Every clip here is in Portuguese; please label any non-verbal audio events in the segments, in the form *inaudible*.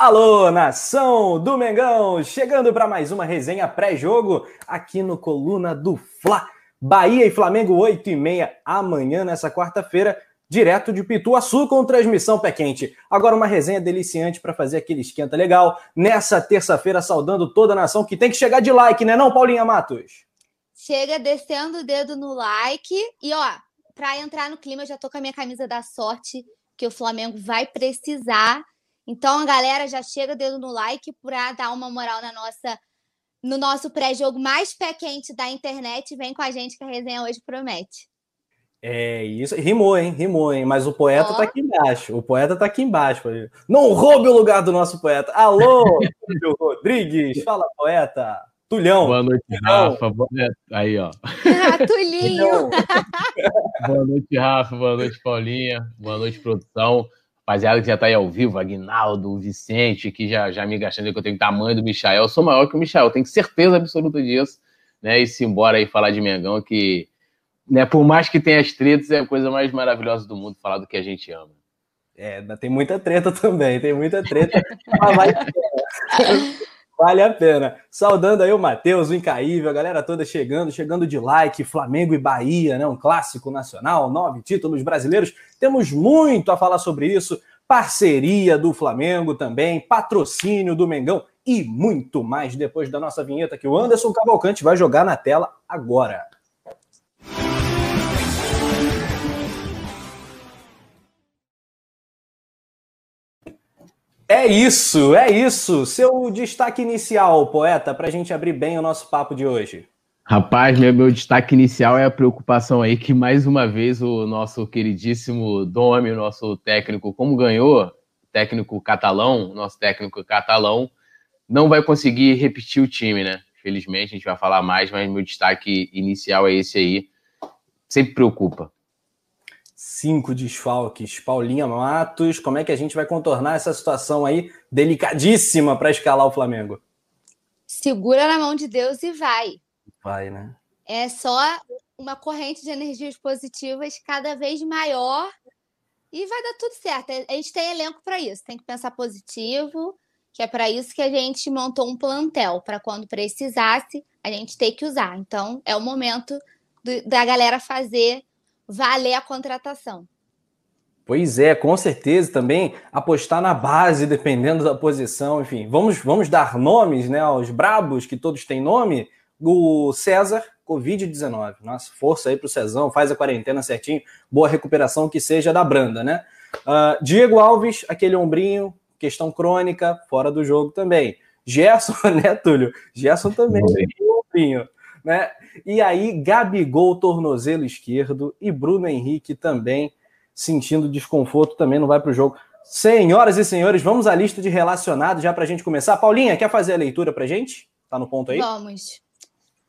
Alô, nação do Mengão! Chegando para mais uma resenha pré-jogo aqui no Coluna do Fla. Bahia e Flamengo, 8 e meia amanhã, nessa quarta-feira, direto de Pituaçu, com transmissão pé quente. Agora uma resenha deliciante para fazer aquele esquenta legal. Nessa terça-feira, saudando toda a nação que tem que chegar de like, né não, Paulinha Matos? Chega descendo o dedo no like. E ó, para entrar no clima, eu já tô com a minha camisa da sorte, que o Flamengo vai precisar então, a galera já chega dedo no like para dar uma moral na nossa no nosso pré-jogo mais pé quente da internet. Vem com a gente que a resenha hoje promete. É isso, rimou, hein? Rimou, hein? Mas o poeta oh. tá aqui embaixo. O poeta tá aqui embaixo. Não roube o lugar do nosso poeta. Alô, *laughs* Túlio Rodrigues. Fala, poeta. Tulhão. Boa noite, Rafa. Boa... Aí, ó. Ah, Tulinho. *laughs* boa noite, Rafa. Boa noite, Paulinha. Boa noite, produção rapaziada que já tá aí ao vivo, Agnaldo, Vicente, que já, já me gastando que eu tenho tamanho do Michael. Eu sou maior que o Michael, tenho certeza absoluta disso, né? E se embora aí falar de Mengão, que, né, por mais que tenha as tretas, é a coisa mais maravilhosa do mundo falar do que a gente ama. É, tem muita treta também, tem muita treta, mas vai *laughs* Vale a pena. Saudando aí o Matheus, o Incaível, a galera toda chegando, chegando de like, Flamengo e Bahia, né? Um clássico nacional, nove títulos brasileiros. Temos muito a falar sobre isso. Parceria do Flamengo também, patrocínio do Mengão e muito mais depois da nossa vinheta que o Anderson Cavalcante vai jogar na tela agora. É isso, é isso. Seu destaque inicial, poeta, para a gente abrir bem o nosso papo de hoje. Rapaz, meu, meu destaque inicial é a preocupação aí que mais uma vez o nosso queridíssimo Domi, o nosso técnico, como ganhou, técnico catalão, nosso técnico catalão, não vai conseguir repetir o time, né? Felizmente, a gente vai falar mais, mas meu destaque inicial é esse aí. Sempre preocupa cinco desfalques. Paulinha Matos, como é que a gente vai contornar essa situação aí delicadíssima para escalar o Flamengo? Segura na mão de Deus e vai. Vai, né? É só uma corrente de energias positivas cada vez maior e vai dar tudo certo. A gente tem elenco para isso, tem que pensar positivo, que é para isso que a gente montou um plantel, para quando precisasse, a gente ter que usar. Então, é o momento do, da galera fazer valer a contratação. Pois é, com certeza também apostar na base, dependendo da posição, enfim. Vamos, vamos dar nomes né, aos brabos, que todos têm nome. O César, Covid-19. Nossa, força aí pro Cezão, faz a quarentena certinho, boa recuperação que seja da Branda, né? Uh, Diego Alves, aquele ombrinho, questão crônica, fora do jogo também. Gerson, *laughs* né, Túlio? Gerson também, ombrinho, né? E aí, Gabigol, tornozelo esquerdo, e Bruno Henrique também sentindo desconforto, também não vai para o jogo. Senhoras e senhores, vamos à lista de relacionados já para a gente começar. Paulinha, quer fazer a leitura para gente? Tá no ponto aí? Vamos.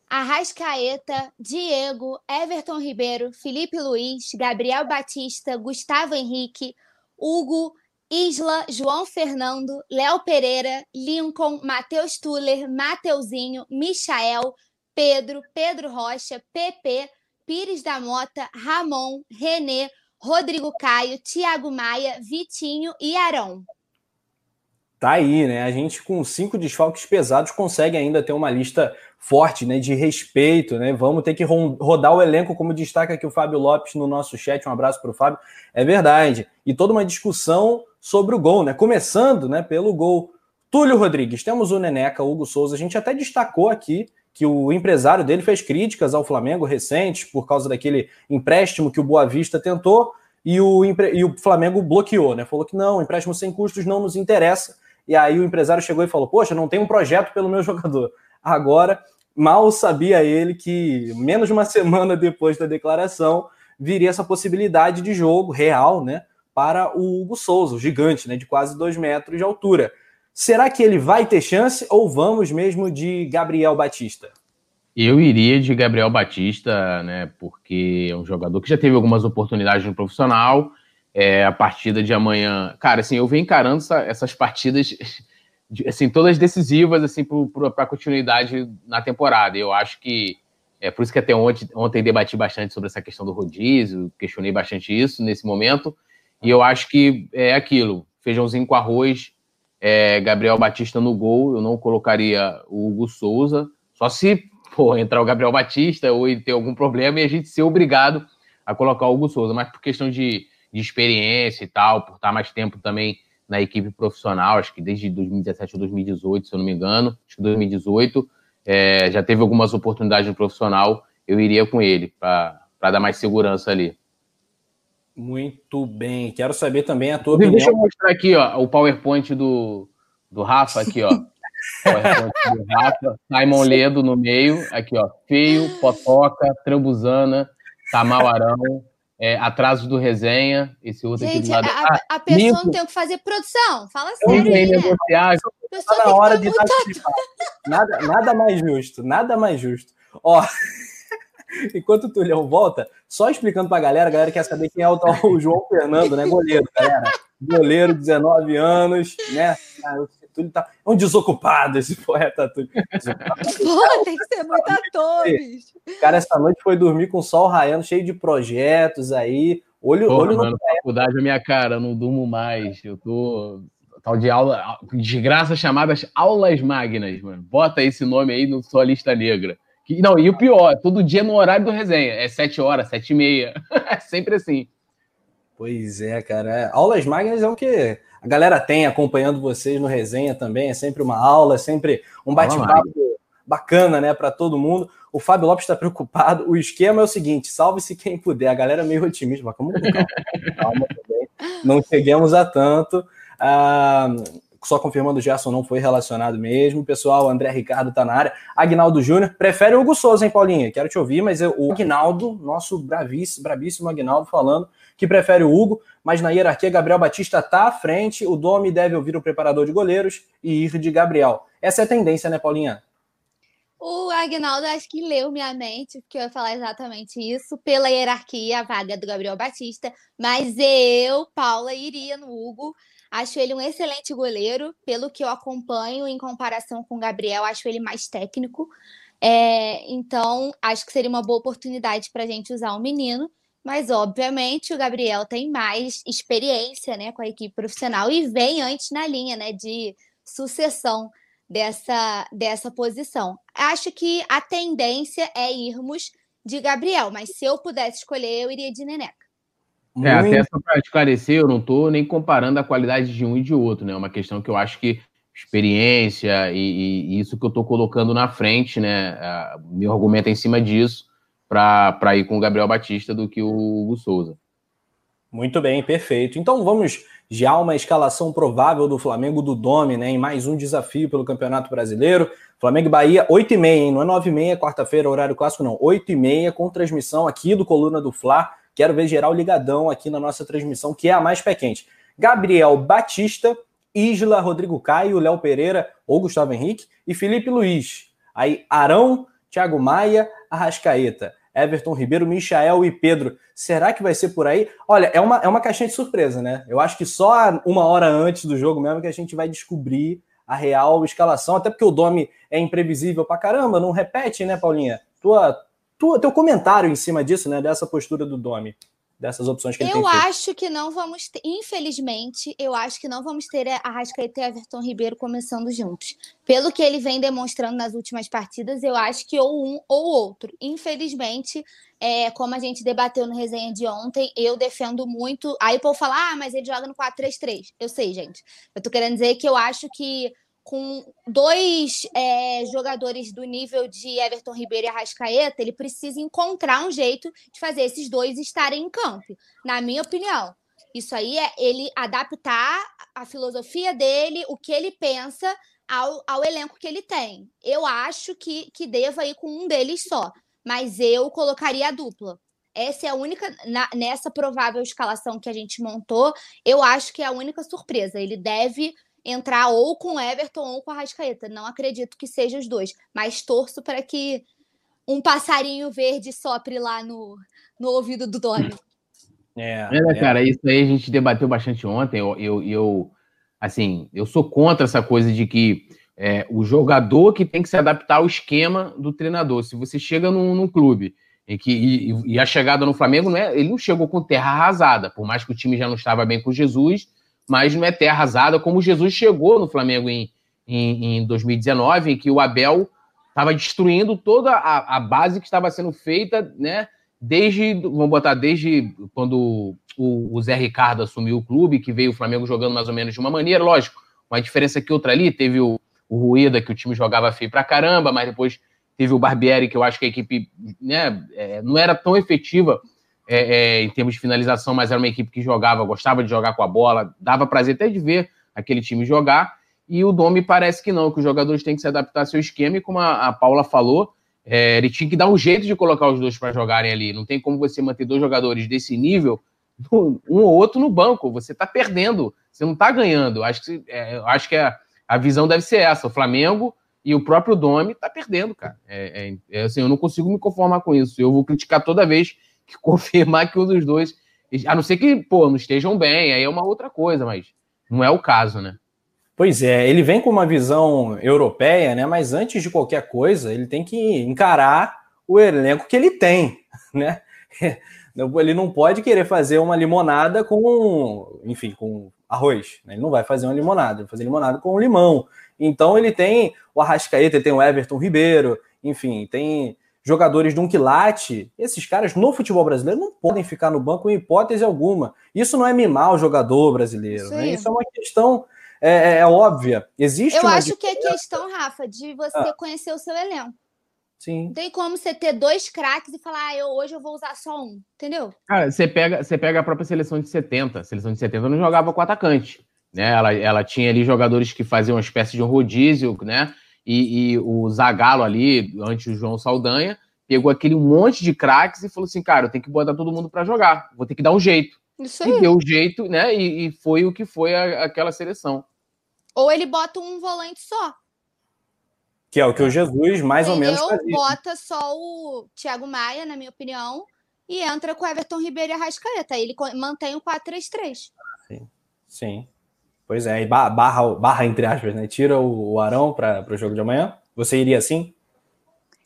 Arrascaeta, Diego, Everton Ribeiro, Felipe Luiz, Gabriel Batista, Gustavo Henrique, Hugo, Isla, João Fernando, Léo Pereira, Lincoln, Matheus Tuller, Mateuzinho, Michael, Pedro, Pedro Rocha, PP, Pires da Mota, Ramon, Renê, Rodrigo Caio, Thiago Maia, Vitinho e Arão. Tá aí, né? A gente com cinco desfalques pesados consegue ainda ter uma lista forte, né? De respeito, né? Vamos ter que rodar o elenco, como destaca aqui o Fábio Lopes no nosso chat. Um abraço para o Fábio. É verdade. E toda uma discussão sobre o gol, né? Começando, né? Pelo gol. Túlio Rodrigues, temos o Neneca, Hugo Souza. A gente até destacou aqui que o empresário dele fez críticas ao Flamengo recentes por causa daquele empréstimo que o Boa Vista tentou e o, e o Flamengo bloqueou, né? Falou que não, empréstimo sem custos não nos interessa. E aí o empresário chegou e falou: Poxa, não tem um projeto pelo meu *laughs* jogador. Agora, mal sabia ele que menos de uma semana depois da declaração viria essa possibilidade de jogo real, né? Para o Hugo Souza, o gigante, né? De quase dois metros de altura. Será que ele vai ter chance ou vamos mesmo de Gabriel Batista? Eu iria de Gabriel Batista, né? Porque é um jogador que já teve algumas oportunidades no profissional. É, a partida de amanhã, cara, assim, eu venho encarando essa, essas partidas, *laughs* assim, todas decisivas, assim, para a continuidade na temporada. Eu acho que é por isso que até ontem, ontem debati bastante sobre essa questão do rodízio, questionei bastante isso nesse momento. E eu acho que é aquilo: feijãozinho com arroz é, Gabriel Batista no gol, eu não colocaria o Hugo Souza, só se pô, entrar o Gabriel Batista ou ele ter algum problema e a gente ser obrigado a colocar o Hugo Souza, mas por questão de, de experiência e tal, por estar mais tempo também na equipe profissional, acho que desde 2017 ou 2018, se eu não me engano, acho que 2018, é, já teve algumas oportunidades no profissional, eu iria com ele para dar mais segurança ali. Muito bem. Quero saber também a tua Deixa opinião. Deixa eu mostrar aqui, ó, o PowerPoint do, do Rafa aqui, ó. *laughs* PowerPoint do Rafa, Simon Ledo no meio, aqui, ó. Feio, Potoca, Trambuzana, Tamal Arão, é, atrasos do resenha, esse outro Gente, aqui do lado. A, a, a pessoa Nico. não tem o que fazer produção, fala sério. Aí, né? negociar. Tá na hora de nada, nada mais justo, nada mais justo. Ó, *laughs* enquanto o Tulhão volta, só explicando pra galera, a galera quer saber quem é o, tal, o João Fernando, né? Goleiro, galera. Goleiro, 19 anos, né? Ah, Túlio tá. É um desocupado esse poeta Túlio. *laughs* Pô, tem que ser muito ator, bicho. Cara, essa noite foi dormir com o sol raiando, cheio de projetos aí. Olho, Porra, olho mano, no faculdade é minha cara, eu não durmo mais. Eu tô. Tal de aula, desgraça chamadas aulas magnas, mano. Bota esse nome aí no sua lista negra. Que, não, e o pior, todo dia no horário do resenha. É sete horas, sete e meia. *laughs* É sempre assim. Pois é, cara. É, aulas magnas é o que a galera tem acompanhando vocês no resenha também. É sempre uma aula, é sempre um bate-papo bacana, né, para todo mundo. O Fábio Lopes está *laughs* preocupado. O esquema é o seguinte: salve-se quem puder. A galera é meio otimista, mas calma, calma também. Não cheguemos a tanto. Ah, só confirmando, o Gerson não foi relacionado mesmo. Pessoal, André Ricardo tá na área. Agnaldo Júnior, prefere o Hugo Souza, hein, Paulinha? Quero te ouvir, mas eu, o Agnaldo, nosso bravíssimo, bravíssimo Agnaldo, falando que prefere o Hugo, mas na hierarquia Gabriel Batista está à frente, o Domi deve ouvir o preparador de goleiros e ir de Gabriel. Essa é a tendência, né, Paulinha? O Agnaldo acho que leu minha mente, porque eu ia falar exatamente isso, pela hierarquia, a vaga do Gabriel Batista, mas eu, Paula, iria no Hugo. Acho ele um excelente goleiro, pelo que eu acompanho em comparação com o Gabriel, acho ele mais técnico. É, então, acho que seria uma boa oportunidade para a gente usar o menino. Mas, obviamente, o Gabriel tem mais experiência né, com a equipe profissional e vem antes na linha né, de sucessão dessa, dessa posição. Acho que a tendência é irmos de Gabriel, mas se eu pudesse escolher, eu iria de Neneca. É, até só para esclarecer, eu não estou nem comparando a qualidade de um e de outro, né? É uma questão que eu acho que experiência e, e isso que eu estou colocando na frente, né? meu argumento é em cima disso para ir com o Gabriel Batista do que o Hugo Souza. Muito bem, perfeito. Então vamos já uma escalação provável do Flamengo do Dome, né? Em mais um desafio pelo Campeonato Brasileiro. Flamengo e Bahia, 8h30, hein? Não é 9h30, quarta-feira, horário clássico, não. 8h30, com transmissão aqui do Coluna do Fla. Quero ver geral ligadão aqui na nossa transmissão, que é a mais pé quente. Gabriel Batista, Isla, Rodrigo Caio, Léo Pereira ou Gustavo Henrique e Felipe Luiz. Aí Arão, Thiago Maia, Arrascaeta. Everton Ribeiro, Michael e Pedro. Será que vai ser por aí? Olha, é uma, é uma caixinha de surpresa, né? Eu acho que só uma hora antes do jogo mesmo que a gente vai descobrir a real escalação, até porque o Domi é imprevisível pra caramba, não repete, né, Paulinha? Tua, tua, teu comentário em cima disso, né, dessa postura do Domi dessas opções que ele eu tem Eu acho que não vamos ter, infelizmente, eu acho que não vamos ter a Rascaeta e Everton Ribeiro começando juntos. Pelo que ele vem demonstrando nas últimas partidas, eu acho que ou um ou outro. Infelizmente, é, como a gente debateu no resenha de ontem, eu defendo muito. Aí o povo fala, ah, mas ele joga no 4-3-3. Eu sei, gente. Eu tô querendo dizer que eu acho que com dois é, jogadores do nível de Everton Ribeiro e Arrascaeta, ele precisa encontrar um jeito de fazer esses dois estarem em campo, na minha opinião. Isso aí é ele adaptar a filosofia dele, o que ele pensa ao, ao elenco que ele tem. Eu acho que, que deva ir com um deles só, mas eu colocaria a dupla. Essa é a única, na, nessa provável escalação que a gente montou, eu acho que é a única surpresa. Ele deve entrar ou com Everton ou com a Rascaeta. Não acredito que seja os dois, mas torço para que um passarinho verde sopre lá no, no ouvido do Doni. *laughs* É, é, cara, isso aí a gente debateu bastante ontem. Eu, eu, eu assim, eu sou contra essa coisa de que é, o jogador que tem que se adaptar ao esquema do treinador. Se você chega num, num clube em que e, e, a chegada no Flamengo não é, ele não chegou com terra arrasada, por mais que o time já não estava bem com Jesus, mas não é terra arrasada, como Jesus chegou no Flamengo em, em, em 2019, em que o Abel estava destruindo toda a, a, base que estava sendo feita, né? Desde, vamos botar, desde quando o, o Zé Ricardo assumiu o clube, que veio o Flamengo jogando mais ou menos de uma maneira, lógico, uma diferença que outra ali, teve o, o Rueda, que o time jogava feio pra caramba, mas depois teve o Barbieri, que eu acho que a equipe né, é, não era tão efetiva é, é, em termos de finalização, mas era uma equipe que jogava, gostava de jogar com a bola, dava prazer até de ver aquele time jogar. E o Domi parece que não, que os jogadores têm que se adaptar ao seu esquema, e como a, a Paula falou, é, ele tinha que dar um jeito de colocar os dois para jogarem ali. Não tem como você manter dois jogadores desse nível, um ou outro no banco. Você está perdendo, você não está ganhando. Acho que, é, acho que a, a visão deve ser essa. O Flamengo e o próprio Domi está perdendo, cara. É, é, é, assim, eu não consigo me conformar com isso. Eu vou criticar toda vez que *laughs* confirmar que um dos dois, a não ser que, pô, não estejam bem, aí é uma outra coisa, mas não é o caso, né? Pois é, ele vem com uma visão europeia, né? Mas antes de qualquer coisa, ele tem que encarar o elenco que ele tem, *laughs* né? Ele não pode querer fazer uma limonada com, enfim, com arroz. Né? Ele não vai fazer uma limonada, ele vai fazer limonada com limão. Então ele tem o Arrascaeta, ele tem o Everton Ribeiro, enfim, tem jogadores de um quilate, esses caras no futebol brasileiro não podem ficar no banco em hipótese alguma. Isso não é mimar o jogador brasileiro, né? Isso é uma questão é, é, é óbvia. Existe Eu acho que é questão, Rafa, de você ah. conhecer o seu elenco. Sim. Não tem como você ter dois craques e falar, ah, eu, hoje eu vou usar só um, entendeu? Cara, você pega, você pega a própria seleção de 70. A seleção de 70 não jogava com atacante. Né? Ela, ela tinha ali jogadores que faziam uma espécie de um rodízio, né? E, e o Zagallo ali, antes do João Saldanha, pegou aquele monte de craques e falou assim, cara, eu tenho que botar todo mundo para jogar, vou ter que dar um jeito. Isso aí. E deu jeito, né? E, e foi o que foi a, aquela seleção. Ou ele bota um volante só. Que é o que o Jesus mais Entendeu? ou menos fazia. Bota só o Thiago Maia, na minha opinião, e entra com o Everton Ribeiro e a Rascaeta. Ele mantém o 4-3-3. Sim, sim. Pois é, e barra, barra entre aspas, né? Tira o, Arão para o jogo de amanhã. Você iria assim?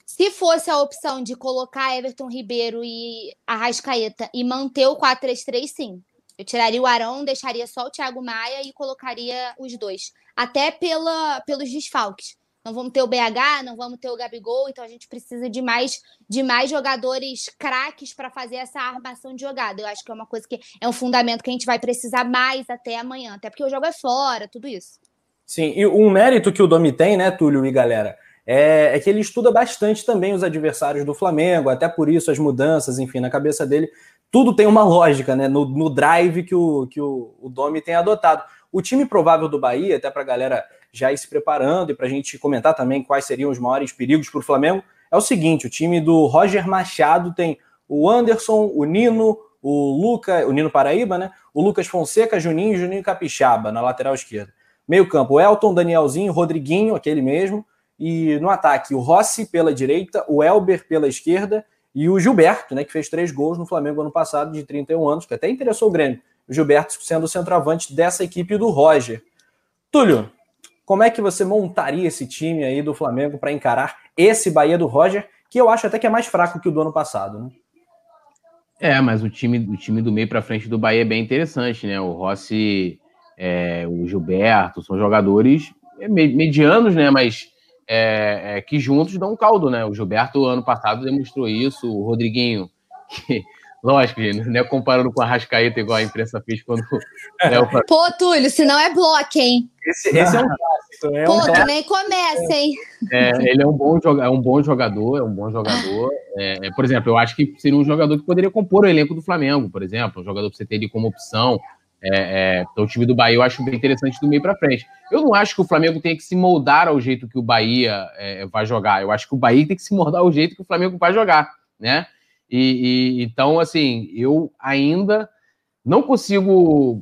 Se fosse a opção de colocar Everton Ribeiro e Arrascaeta e manter o 4-3-3, sim. Eu tiraria o Arão, deixaria só o Thiago Maia e colocaria os dois. Até pela, pelos desfalques não vamos ter o BH, não vamos ter o Gabigol, então a gente precisa de mais, de mais jogadores craques para fazer essa armação de jogada. Eu acho que é uma coisa que é um fundamento que a gente vai precisar mais até amanhã, até porque o jogo é fora, tudo isso. Sim, e um mérito que o Domi tem, né, Túlio e galera, é, é, que ele estuda bastante também os adversários do Flamengo, até por isso as mudanças, enfim, na cabeça dele, tudo tem uma lógica, né, no, no drive que o, que o, o Domi tem adotado. O time provável do Bahia, até para a galera já ir se preparando e para a gente comentar também quais seriam os maiores perigos para o Flamengo, é o seguinte: o time do Roger Machado tem o Anderson, o Nino, o Luca, o Nino Paraíba, né? O Lucas Fonseca, Juninho e Juninho Capixaba na lateral esquerda. Meio campo, o Elton, Danielzinho, Rodriguinho, aquele mesmo. E no ataque, o Rossi pela direita, o Elber pela esquerda e o Gilberto, né, que fez três gols no Flamengo ano passado, de 31 anos, que até interessou o Grêmio. O Gilberto sendo o centroavante dessa equipe do Roger. Túlio, como é que você montaria esse time aí do Flamengo para encarar esse Bahia do Roger, que eu acho até que é mais fraco que o do ano passado, né? É, mas o time, o time do meio para frente do Bahia é bem interessante, né? O Rossi, é, o Gilberto, são jogadores medianos, né? Mas é, é, que juntos dão um caldo, né? O Gilberto, ano passado, demonstrou isso. O Rodriguinho, *laughs* que Lógico, gente, não é comparando com a Rascaeta igual a imprensa fez quando. Né, o... Pô, Túlio, se não é bloco, hein? Esse, esse é um clássico. É Pô, um tu nem começa, hein? É, ele é um, bom, é um bom jogador, é um bom jogador. É, é, por exemplo, eu acho que seria um jogador que poderia compor o elenco do Flamengo, por exemplo, um jogador que você teria como opção. É, é, então, o time do Bahia eu acho bem interessante do meio para frente. Eu não acho que o Flamengo tenha que se moldar ao jeito que o Bahia é, vai jogar. Eu acho que o Bahia tem que se moldar ao jeito que o Flamengo vai jogar, né? E, e então, assim, eu ainda não consigo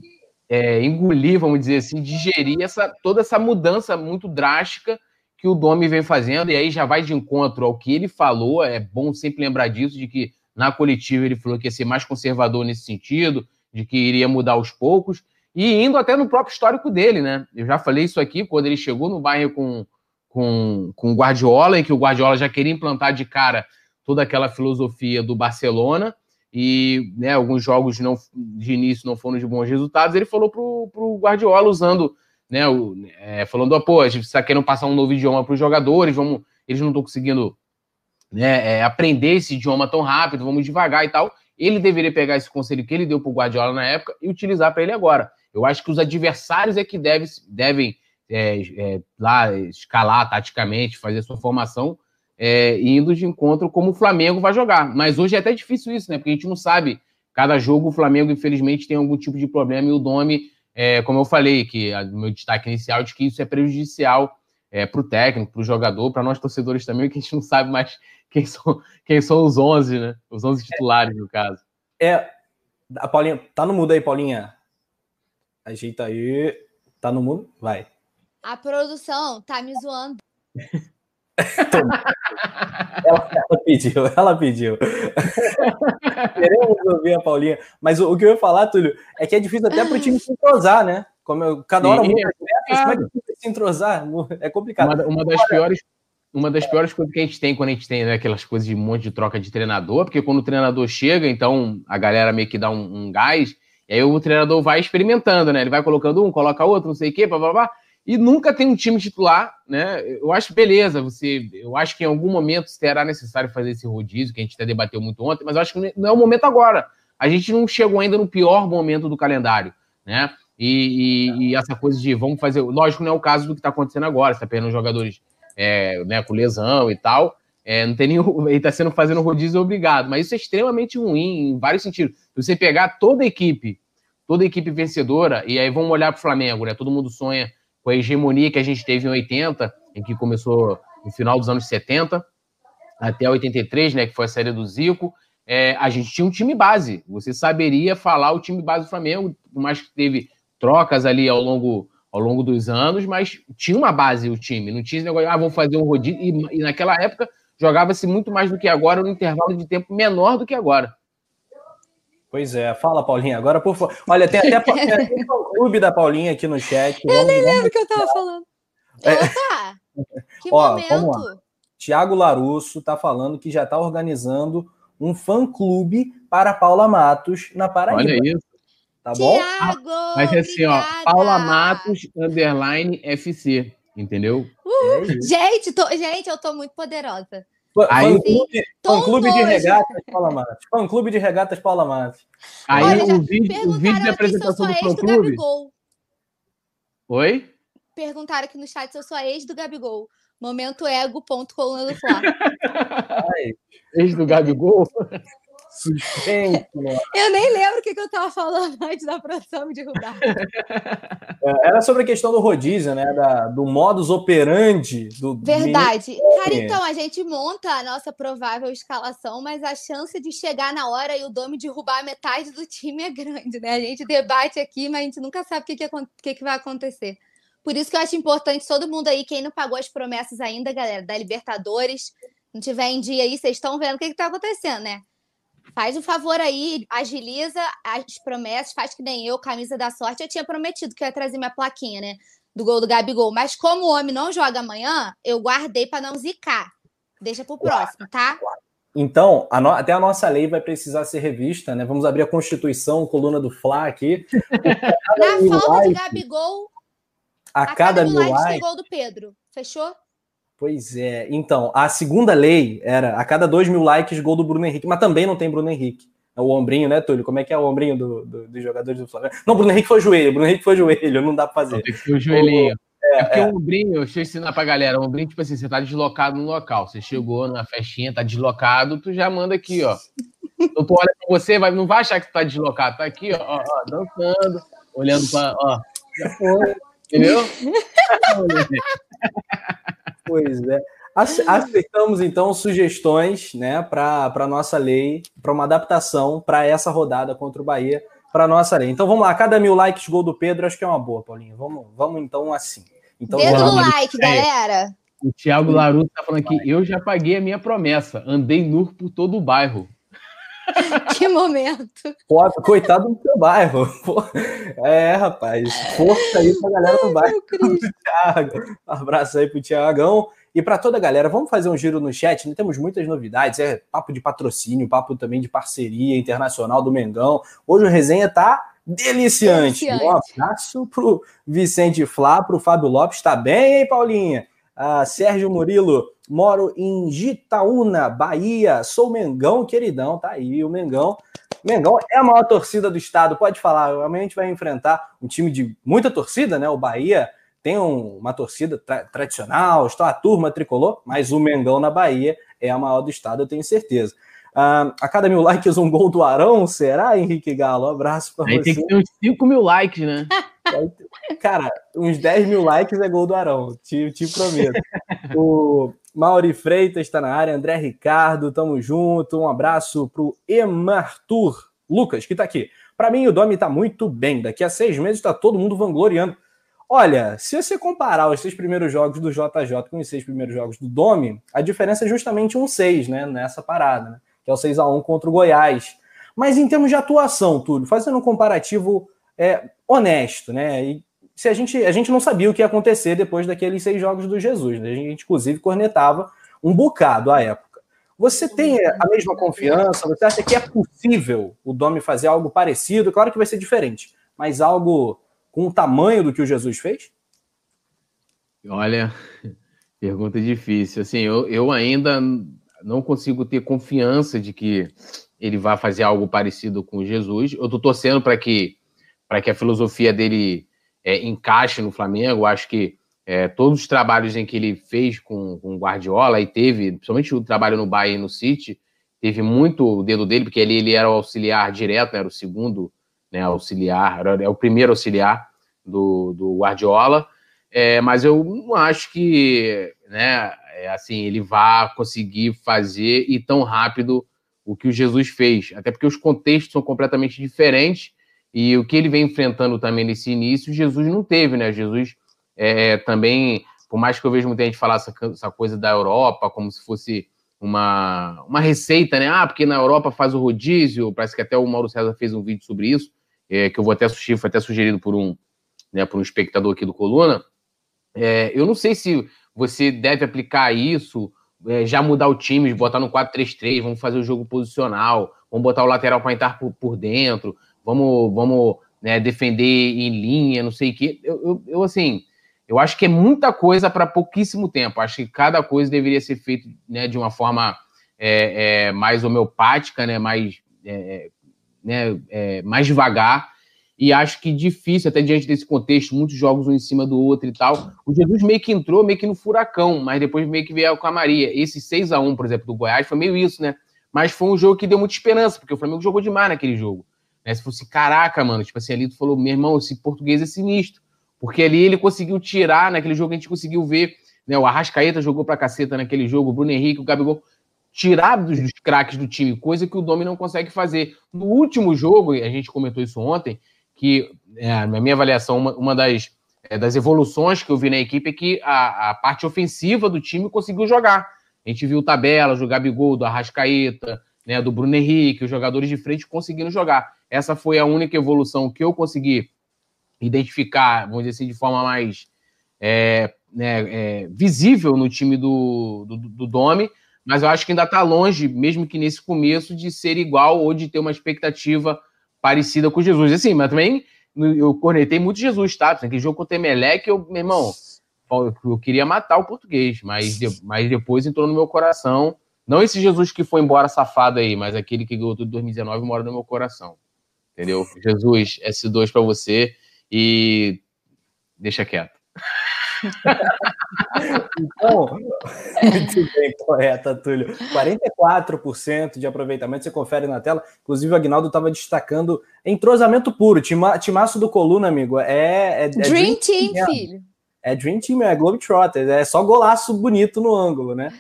é, engolir, vamos dizer assim, digerir essa, toda essa mudança muito drástica que o Domi vem fazendo, e aí já vai de encontro ao que ele falou. É bom sempre lembrar disso, de que na coletiva ele falou que ia ser mais conservador nesse sentido, de que iria mudar aos poucos, e indo até no próprio histórico dele, né? Eu já falei isso aqui quando ele chegou no bairro com, com, com o Guardiola, em que o Guardiola já queria implantar de cara toda aquela filosofia do Barcelona. e né, alguns jogos não, de início não foram de bons resultados, ele falou pro, pro Guardiola usando, né, o, é, falando, pô, a gente está querendo passar um novo idioma para os jogadores, vamos, eles não estão conseguindo né, é, aprender esse idioma tão rápido, vamos devagar e tal. Ele deveria pegar esse conselho que ele deu para o Guardiola na época e utilizar para ele agora. Eu acho que os adversários é que deve, devem é, é, lá escalar taticamente, fazer sua formação é, indo de encontro como o Flamengo vai jogar. Mas hoje é até difícil isso, né? Porque a gente não sabe. Cada jogo o Flamengo, infelizmente, tem algum tipo de problema e o Domi, é, como eu falei, que o meu destaque inicial de que isso é prejudicial é, para o técnico, para o jogador, para nós torcedores também, que a gente não sabe mais *laughs* quem são, quem são os 11, né? Os 11 titulares, no caso. É. A Paulinha, tá no mudo aí, Paulinha. Ajeita aí. Tá no mudo? Vai. A produção tá me zoando. *laughs* *laughs* *laughs* ela, ela, pediu, ela pediu. *laughs* Queremos ouvir a Paulinha. Mas o, o, que eu ia falar, Túlio, é que é difícil até para o time se entrosar, né? Como eu, cada hora muda como é que se entrosar? É complicado. Uma, uma, das piores. Uma das piores coisas que a gente tem quando a gente tem né, aquelas coisas de um monte de troca de treinador, porque quando o treinador chega, então a galera meio que dá um, um gás, e aí o treinador vai experimentando, né? Ele vai colocando um, coloca outro, não sei o quê, blá, blá, blá e nunca tem um time titular, né? Eu acho beleza, você, eu acho que em algum momento será necessário fazer esse rodízio que a gente até debateu muito ontem, mas eu acho que não é o momento agora. A gente não chegou ainda no pior momento do calendário, né? E, e, e essa coisa de vamos fazer, lógico, não é o caso do que está acontecendo agora, está perdendo jogadores é, né, com lesão e tal. É, não tem nenhum, *laughs* ele está sendo fazendo rodízio obrigado, mas isso é extremamente ruim em vários sentidos. Se você pegar toda a equipe, toda a equipe vencedora, e aí vamos olhar para o Flamengo, né? Todo mundo sonha com a hegemonia que a gente teve em 80, em que começou no final dos anos 70 até 83, né, que foi a série do Zico, é, a gente tinha um time base. Você saberia falar o time base do Flamengo, por mais que teve trocas ali ao longo, ao longo dos anos, mas tinha uma base o time. Não tinha esse negócio, ah, vamos fazer um rodízio. E, e naquela época jogava-se muito mais do que agora, no intervalo de tempo menor do que agora. Pois é, fala, Paulinha. Agora, por favor. Olha, tem até, *laughs* o clube da Paulinha aqui no chat. Eu vamos, nem lembro o que eu tava falando. É. Opa! Que Ó, momento! Tiago Larusso está falando que já está organizando um fã-clube para Paula Matos na Paraíba. Olha isso. Tá bom? Tiago, Mas é assim, ó, Paula Matos, underline FC, entendeu? Uh, é gente, tô, gente, eu tô muito poderosa. Aí, fã clube, de regatas Paula Matos. Fã clube de regatas Paula Matos. Aí Olha, o, vídeo, o vídeo de apresentação do fã clube. Gabigol. Oi? Perguntaram aqui no chat se eu sou ex do Gabigol. Momento ego, ponto, coluna do Flá. *laughs* ex do Gabigol? *laughs* Suspense. *laughs* Eu nem lembro o que, eu estava falando *laughs* antes da produção me derrubar. É, era sobre a questão do rodízio, né? Da, do modus operandi. Do Verdade. Cara, então, a gente monta a nossa provável escalação, mas a chance de chegar na hora e o Domi derrubar metade do time é grande, né? A gente debate aqui, mas a gente nunca sabe o que, que, que, que vai acontecer. Por isso que eu acho importante todo mundo aí, quem não pagou as promessas ainda, galera, da Libertadores, não tiver em dia aí, vocês estão vendo o que está acontecendo, né? Faz o um favor aí, agiliza as promessas, faz que nem eu, camisa da sorte. Eu tinha prometido que eu ia trazer minha plaquinha, né? Do gol do Gabigol. Mas como o homem não joga amanhã, eu guardei para não zicar. Deixa pro próximo, tá? Então, a no... até a nossa lei vai precisar ser revista, né? Vamos abrir a Constituição, coluna do Fla aqui. *laughs* Na falta like, de Gabigol, a, a cada, cada mil likes, likes tem gol do Pedro. Fechou? Pois é. Então, a segunda lei era a cada dois mil likes, gol do Bruno Henrique, mas também não tem Bruno Henrique. É o ombrinho, né, Túlio? Como é que é o ombrinho do, do, dos jogadores do Flamengo? Não, Bruno Henrique foi joelho, Bruno Henrique foi joelho, não dá pra fazer. Tem que ser o joelhinho. É, é porque é. o ombrinho, deixa eu ensinar pra galera, o ombrinho, tipo assim, você tá deslocado no local, você chegou na festinha, tá deslocado, tu já manda aqui, ó. Então, tu olha pra você, vai, não vai achar que tu tá deslocado, tá aqui, ó, ó dançando, olhando pra, ó, já *laughs* foi, entendeu? *laughs* pois é. Aceitamos então sugestões né, para a nossa lei, para uma adaptação para essa rodada contra o Bahia, para a nossa lei. Então vamos lá, cada mil likes, gol do Pedro, acho que é uma boa, Paulinho. Vamos, vamos então assim. Então, Dedo no like, galera. O Thiago Laruto está falando aqui, eu já paguei a minha promessa, andei nu por todo o bairro. *laughs* que momento. Pô, coitado do seu bairro. Pô, é, rapaz, força aí pra galera do bairro. Um *laughs* abraço aí pro Thiagão. E para toda a galera, vamos fazer um giro no chat, né? temos muitas novidades, é papo de patrocínio, papo também de parceria internacional do Mengão. Hoje o resenha tá deliciante. deliciante. Um abraço pro Vicente Flá, pro Fábio Lopes, tá bem, hein, Paulinha? Ah, Sérgio Murilo, moro em Gitaúna, Bahia, sou Mengão, queridão, tá aí o Mengão. Mengão é a maior torcida do estado, pode falar. Amanhã a gente vai enfrentar um time de muita torcida, né? O Bahia tem um, uma torcida tra tradicional, está a turma tricolor, mas o Mengão na Bahia é a maior do estado, eu tenho certeza. Uh, a cada mil likes, um gol do Arão, será, Henrique Galo? Um abraço para você. Tem que ter uns 5 mil likes, né? *laughs* Cara, uns 10 mil likes é gol do Arão, te, te prometo. o Mauri Freitas está na área, André Ricardo, tamo junto. Um abraço pro Emartur Lucas, que está aqui. Para mim, o Domi está muito bem. Daqui a seis meses está todo mundo vangloriando Olha, se você comparar os seis primeiros jogos do JJ com os seis primeiros jogos do Domi, a diferença é justamente um 6, né? Nessa parada, né? Que é o 6 a 1 contra o Goiás. Mas em termos de atuação, Túlio, fazendo um comparativo é, honesto, né? E se a gente, a gente não sabia o que ia acontecer depois daqueles seis jogos do Jesus, né? A gente, inclusive, cornetava um bocado à época. Você tem a mesma confiança? Você acha que é possível o Domi fazer algo parecido? Claro que vai ser diferente, mas algo com o tamanho do que o Jesus fez? Olha, *laughs* pergunta difícil. Assim, eu, eu ainda não consigo ter confiança de que ele vai fazer algo parecido com Jesus. Eu estou torcendo para que, que a filosofia dele é, encaixe no Flamengo. Acho que é, todos os trabalhos em que ele fez com, o Guardiola e teve, principalmente o trabalho no Bayern e no City, teve muito o dedo dele, porque ele era o auxiliar direto, era o segundo né, auxiliar, é o primeiro auxiliar do, do Guardiola, é, mas eu não acho que né, é, assim, ele vá conseguir fazer e tão rápido o que o Jesus fez, até porque os contextos são completamente diferentes e o que ele vem enfrentando também nesse início, Jesus não teve, né? Jesus é, também, por mais que eu veja muita gente falar essa, essa coisa da Europa como se fosse uma, uma receita, né? Ah, porque na Europa faz o rodízio, parece que até o Mauro César fez um vídeo sobre isso é, que eu vou até sugerir, foi até sugerido por um, né, por um espectador aqui do Coluna. É, eu não sei se você deve aplicar isso, é, já mudar o time, botar no 4-3-3, vamos fazer o jogo posicional, vamos botar o lateral para entrar por, por, dentro, vamos, vamos né, defender em linha, não sei o quê. Eu, eu, eu, assim, eu acho que é muita coisa para pouquíssimo tempo. Acho que cada coisa deveria ser feita né, de uma forma é, é, mais homeopática, né, mais é, né, é, mais devagar. E acho que difícil, até diante desse contexto, muitos jogos um em cima do outro e tal. O Jesus meio que entrou meio que no furacão, mas depois meio que veio com a Maria. Esse 6 a 1 por exemplo, do Goiás, foi meio isso, né? Mas foi um jogo que deu muita esperança, porque o Flamengo jogou demais naquele jogo. Né? Se fosse, caraca, mano, tipo assim, ali tu falou, meu irmão, esse português é sinistro. Porque ali ele conseguiu tirar, naquele jogo a gente conseguiu ver, né? O Arrascaeta jogou pra caceta naquele jogo, o Bruno Henrique, o Gabigol tirar dos, dos craques do time, coisa que o Domi não consegue fazer. No último jogo, a gente comentou isso ontem, que é, na minha avaliação, uma, uma das, é, das evoluções que eu vi na equipe é que a, a, parte ofensiva do time conseguiu jogar. A gente viu tabela, jogar Bigol, do Arrascaeta, né, do Bruno Henrique, os jogadores de frente conseguindo jogar. Essa foi a única evolução que eu consegui identificar, vamos dizer assim, de forma mais é, né, é, visível no time do, do, do Domi, mas eu acho que ainda está longe, mesmo que nesse começo, de ser igual ou de ter uma expectativa parecida com Jesus. Assim, mas também eu cornetei muito Jesus, tá? Aquele jogo contra o Emelec, eu, meu irmão, eu queria matar o português, mas, mas depois entrou no meu coração. Não esse Jesus que foi embora safado aí, mas aquele que ganhou tudo em 2019 mora no meu coração. Entendeu? Jesus, S2 para você e deixa quieto. então, muito bem, correta, Túlio. 44% de aproveitamento, você confere na tela. Inclusive, o Agnaldo estava destacando entrosamento puro. Tima, timaço do Coluna, amigo. É, é, é Dream, Dream Team, Team filho. É Dream Team, é Globetrotters. É só golaço bonito no ângulo, né?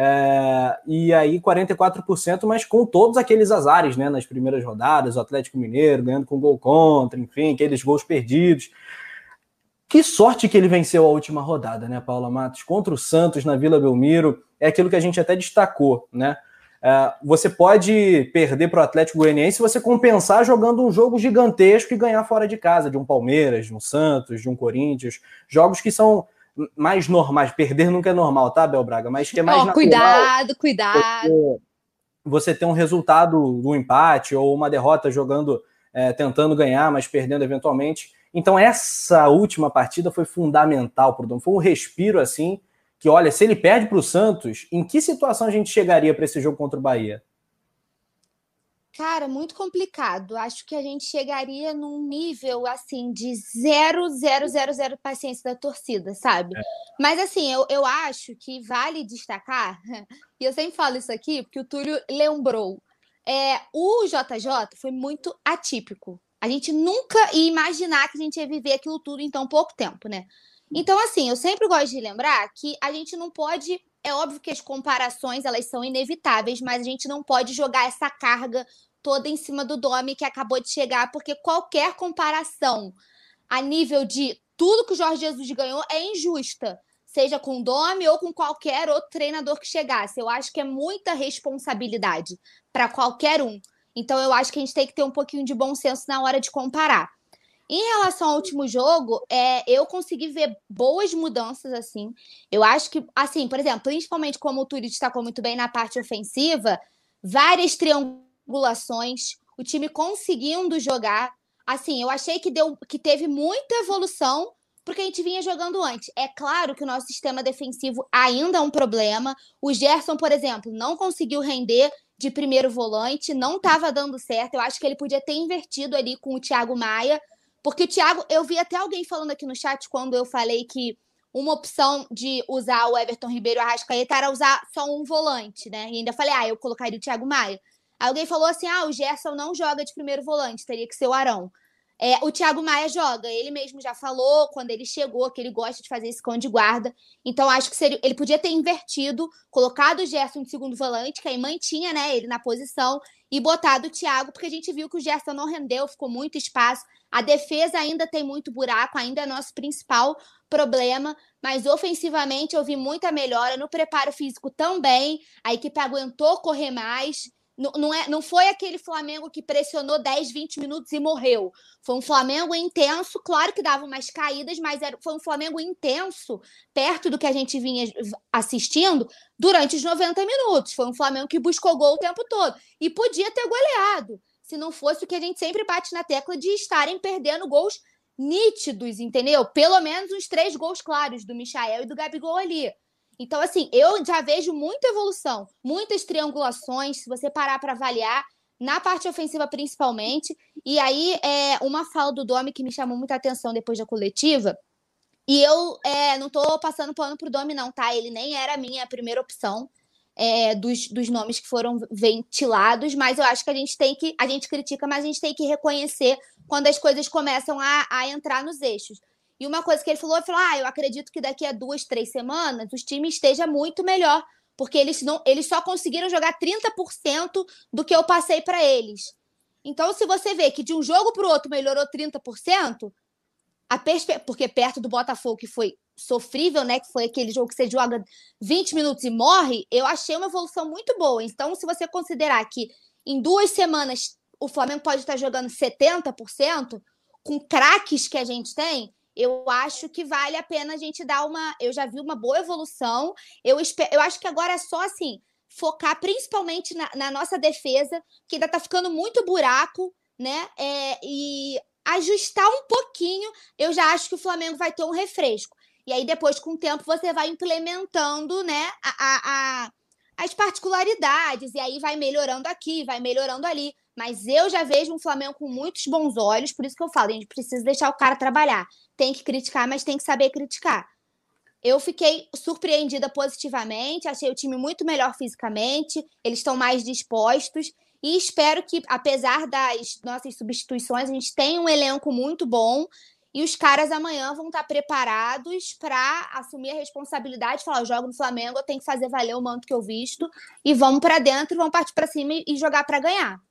É, e aí 44%, mas com todos aqueles azares, né? Nas primeiras rodadas, o Atlético Mineiro ganhando com gol contra, enfim, aqueles gols perdidos. Que sorte que ele venceu a última rodada, né, Paula Matos? Contra o Santos na Vila Belmiro. É aquilo que a gente até destacou, né? É, você pode perder para o Atlético Goianiense se você compensar jogando um jogo gigantesco e ganhar fora de casa, de um Palmeiras, de um Santos, de um Corinthians. Jogos que são mais normais. Perder nunca é normal, tá, Bel Braga? Mas que é mais oh, natural. Cuidado, cuidado. Você, você ter um resultado do empate ou uma derrota jogando, é, tentando ganhar, mas perdendo eventualmente. Então, essa última partida foi fundamental para o Dom. Foi um respiro assim que, olha, se ele perde para o Santos, em que situação a gente chegaria para esse jogo contra o Bahia? Cara, muito complicado. Acho que a gente chegaria num nível assim de zero, zero, zero, zero paciência da torcida, sabe? É. Mas assim, eu, eu acho que vale destacar, *laughs* e eu sempre falo isso aqui, porque o Túlio lembrou. É, o JJ foi muito atípico. A gente nunca ia imaginar que a gente ia viver aquilo tudo em tão pouco tempo, né? Então, assim, eu sempre gosto de lembrar que a gente não pode é óbvio que as comparações elas são inevitáveis, mas a gente não pode jogar essa carga toda em cima do Domi que acabou de chegar, porque qualquer comparação a nível de tudo que o Jorge Jesus ganhou é injusta, seja com o Domi ou com qualquer outro treinador que chegasse. Eu acho que é muita responsabilidade para qualquer um. Então eu acho que a gente tem que ter um pouquinho de bom senso na hora de comparar. Em relação ao último jogo, é, eu consegui ver boas mudanças, assim. Eu acho que, assim, por exemplo, principalmente como o Turi destacou muito bem na parte ofensiva, várias triangulações angulações, o time conseguindo jogar. Assim, eu achei que deu que teve muita evolução porque a gente vinha jogando antes. É claro que o nosso sistema defensivo ainda é um problema. O Gerson, por exemplo, não conseguiu render de primeiro volante, não estava dando certo. Eu acho que ele podia ter invertido ali com o Thiago Maia, porque o Thiago, eu vi até alguém falando aqui no chat quando eu falei que uma opção de usar o Everton Ribeiro e o Arrascaeta era usar só um volante, né? E ainda falei, ah, eu colocaria o Thiago Maia. Alguém falou assim: ah, o Gerson não joga de primeiro volante, teria que ser o Arão. É, o Thiago Maia joga, ele mesmo já falou quando ele chegou que ele gosta de fazer esse cão de guarda. Então, acho que seria, ele podia ter invertido, colocado o Gerson de segundo volante, que aí mantinha né, ele na posição, e botado o Thiago, porque a gente viu que o Gerson não rendeu, ficou muito espaço. A defesa ainda tem muito buraco, ainda é nosso principal problema, mas ofensivamente eu vi muita melhora no preparo físico também. A equipe aguentou correr mais. Não, é, não foi aquele Flamengo que pressionou 10, 20 minutos e morreu. Foi um Flamengo intenso, claro que dava umas caídas, mas era, foi um Flamengo intenso, perto do que a gente vinha assistindo durante os 90 minutos. Foi um Flamengo que buscou gol o tempo todo. E podia ter goleado, se não fosse o que a gente sempre bate na tecla de estarem perdendo gols nítidos, entendeu? Pelo menos uns três gols claros do Michael e do Gabigol ali. Então, assim, eu já vejo muita evolução, muitas triangulações, se você parar para avaliar, na parte ofensiva principalmente. E aí, é uma fala do Domi que me chamou muita atenção depois da coletiva. E eu é, não estou passando pano pro Domi, não, tá? Ele nem era a minha primeira opção é, dos, dos nomes que foram ventilados, mas eu acho que a gente tem que. A gente critica, mas a gente tem que reconhecer quando as coisas começam a, a entrar nos eixos. E uma coisa que ele falou, ele falou: ah, eu acredito que daqui a duas, três semanas os times esteja muito melhor, porque eles, não, eles só conseguiram jogar 30% do que eu passei para eles. Então, se você vê que de um jogo para o outro melhorou 30%, a perspe... porque perto do Botafogo, que foi sofrível, né? Que foi aquele jogo que você joga 20 minutos e morre, eu achei uma evolução muito boa. Então, se você considerar que em duas semanas o Flamengo pode estar jogando 70%, com craques que a gente tem, eu acho que vale a pena a gente dar uma. Eu já vi uma boa evolução. Eu, espero, eu acho que agora é só assim focar principalmente na, na nossa defesa, que ainda tá ficando muito buraco, né? É, e ajustar um pouquinho, eu já acho que o Flamengo vai ter um refresco. E aí, depois, com o tempo, você vai implementando né, a, a, a as particularidades, e aí vai melhorando aqui, vai melhorando ali. Mas eu já vejo um Flamengo com muitos bons olhos, por isso que eu falo, a gente precisa deixar o cara trabalhar tem que criticar, mas tem que saber criticar. Eu fiquei surpreendida positivamente, achei o time muito melhor fisicamente, eles estão mais dispostos e espero que, apesar das nossas substituições, a gente tenha um elenco muito bom e os caras amanhã vão estar preparados para assumir a responsabilidade, falar, eu jogo no Flamengo, eu tenho que fazer valer o manto que eu visto e vamos para dentro, vamos partir para cima e jogar para ganhar.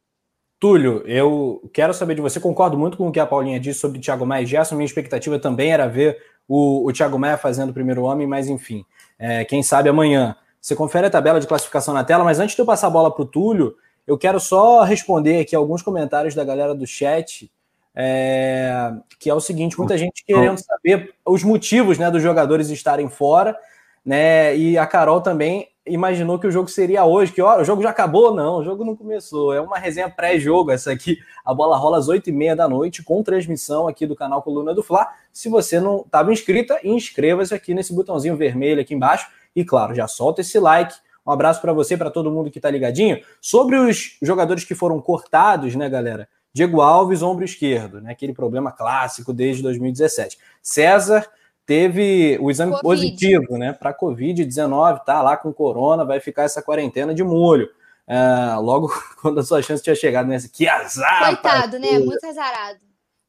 Túlio, eu quero saber de você, concordo muito com o que a Paulinha disse sobre o Thiago Maia e Gerson, minha expectativa também era ver o, o Thiago Maia fazendo o primeiro homem, mas enfim, é, quem sabe amanhã. Você confere a tabela de classificação na tela, mas antes de eu passar a bola para o Túlio, eu quero só responder aqui alguns comentários da galera do chat. é, que é o seguinte: muita gente querendo saber os motivos né, dos jogadores estarem fora, né? E a Carol também imaginou que o jogo seria hoje, que ó, o jogo já acabou, não, o jogo não começou. É uma resenha pré-jogo essa aqui. A bola rola às 8h30 da noite, com transmissão aqui do canal Coluna do Fla. Se você não estava inscrita, inscreva-se aqui nesse botãozinho vermelho aqui embaixo. E claro, já solta esse like. Um abraço para você, para todo mundo que está ligadinho. Sobre os jogadores que foram cortados, né, galera? Diego Alves, ombro esquerdo, né? Aquele problema clássico desde 2017. César teve o exame COVID. positivo, né? Para Covid-19, tá lá com corona, vai ficar essa quarentena de molho. É, logo *laughs* quando a sua chance tinha chegado nessa. Que azar! Coitado, né? Muito azarado.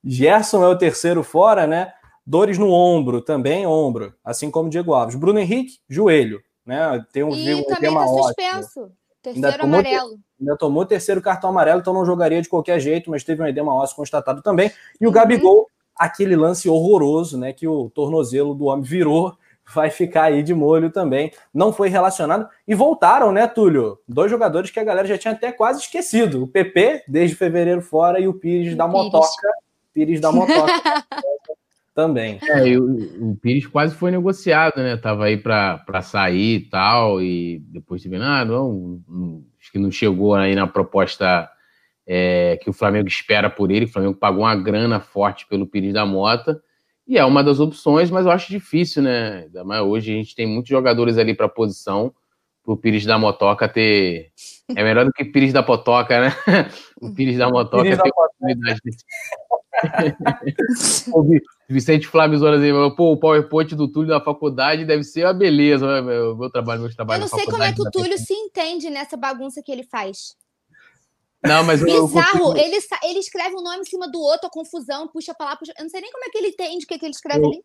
Gerson é o terceiro fora, né? Dores no ombro, também ombro, assim como Diego Alves. Bruno Henrique, joelho, né? Tem um, e um também tá suspenso. Terceiro ainda amarelo. Tomou, ainda tomou terceiro cartão amarelo, então não jogaria de qualquer jeito, mas teve um edema ósseo constatado também. E o uhum. Gabigol, aquele lance horroroso, né? Que o tornozelo do homem virou, *laughs* vai ficar aí de molho também. Não foi relacionado. E voltaram, né, Túlio? Dois jogadores que a galera já tinha até quase esquecido. O PP, desde fevereiro fora, e o Pires da Pires. Motoca. Pires da Motoca. *laughs* também. É, o, o, Pires quase foi negociado, né? Tava aí para sair e tal, e depois teve nada, ah, não, não, acho que não chegou aí na proposta é, que o Flamengo espera por ele. O Flamengo pagou uma grana forte pelo Pires da Mota, e é uma das opções, mas eu acho difícil, né? Mas hoje a gente tem muitos jogadores ali para posição, para o Pires da Motoca ter. É melhor do que Pires da Potoca, né? *laughs* O Pires da Motoca Pires ter oportunidade. *laughs* Vicente Flávio Zonas aí, pô, o PowerPoint do Túlio da faculdade deve ser uma beleza, meu, meu trabalho, meu trabalho. Eu não sei como é que o Túlio se entende nessa bagunça que ele faz. Não, mas Bizarro, eu, ele, ele escreve um nome em cima do outro, a confusão, puxa pra lá, puxa. Eu não sei nem como é que ele entende o que, que ele escreve eu, ali.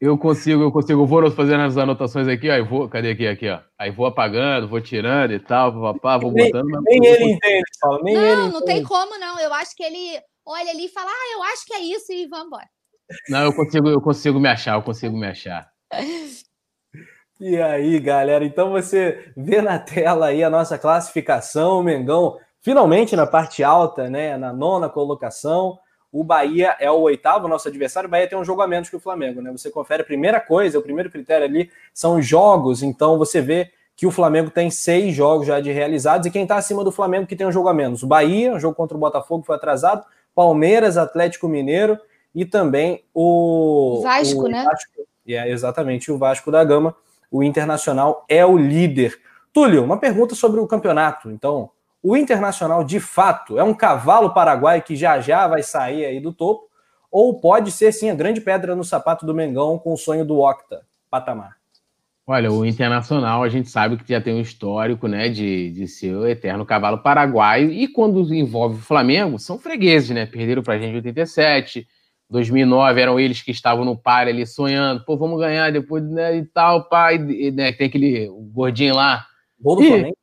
Eu consigo, eu consigo. Eu vou fazendo as anotações aqui, ó. vou, cadê aqui, aqui, ó? Aí vou apagando, vou tirando e tal, papá, vou botando. Nem, nem ele entende, Paulo. Nem não, ele não entende. tem como, não. Eu acho que ele olha ali e fala, ah, eu acho que é isso, e vamos embora. Não, eu consigo, eu consigo me achar, eu consigo me achar. E aí, galera, então você vê na tela aí a nossa classificação, o Mengão finalmente na parte alta, né, na nona colocação. O Bahia é o oitavo, nosso adversário. O Bahia tem um jogo a menos que o Flamengo, né? Você confere a primeira coisa, o primeiro critério ali são os jogos. Então você vê que o Flamengo tem seis jogos já de realizados e quem está acima do Flamengo que tem um jogo a menos. O Bahia, um jogo contra o Botafogo foi atrasado. Palmeiras, Atlético Mineiro e também o Vasco, o né? Vasco, é exatamente o Vasco da Gama. O Internacional é o líder. Túlio, uma pergunta sobre o campeonato. Então, o Internacional de fato é um cavalo paraguaio que já já vai sair aí do topo, ou pode ser sim a grande pedra no sapato do Mengão com o sonho do Octa patamar? Olha, o Internacional a gente sabe que já tem um histórico, né, de, de ser o eterno cavalo paraguaio, e quando envolve o Flamengo, são fregueses, né? Perderam pra gente em 87, 2009 eram eles que estavam no par ali sonhando, pô, vamos ganhar depois, né, e tal, pai, né, tem aquele gordinho lá. Gol do Flamengo?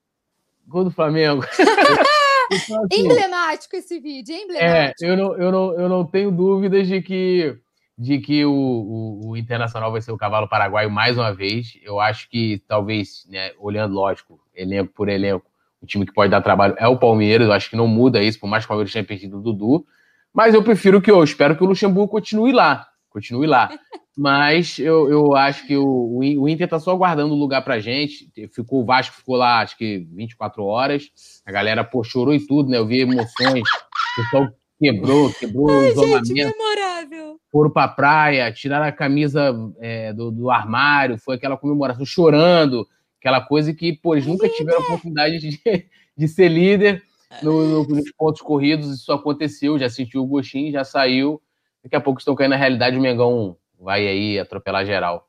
Gol do Flamengo. *laughs* então, assim, emblemático esse vídeo, é emblemático. É, eu não, eu não, eu não tenho dúvidas de que, de que o, o, o, Internacional vai ser o cavalo paraguaio mais uma vez. Eu acho que talvez, né, olhando, lógico, elenco por elenco, o time que pode dar trabalho é o Palmeiras. Eu acho que não muda isso, por mais que o Palmeiras tenha perdido o Dudu. Mas eu prefiro que eu espero que o Luxemburgo continue lá. Continue lá. *laughs* Mas eu, eu acho que o, o Inter tá só guardando lugar pra gente. Ficou, o Vasco ficou lá, acho que 24 horas. A galera, pô, chorou e tudo, né? Eu vi emoções. O pessoal quebrou, quebrou Ai, o isolamento. Gente, memorável. Foram pra praia, tiraram a camisa é, do, do armário, foi aquela comemoração, chorando. Aquela coisa que, pô, eles nunca tiveram a oportunidade de, *laughs* de ser líder no, no, nos pontos corridos. Isso aconteceu, já sentiu o gostinho, já saiu. Daqui a pouco estão caindo na realidade, o Mengão vai aí atropelar geral.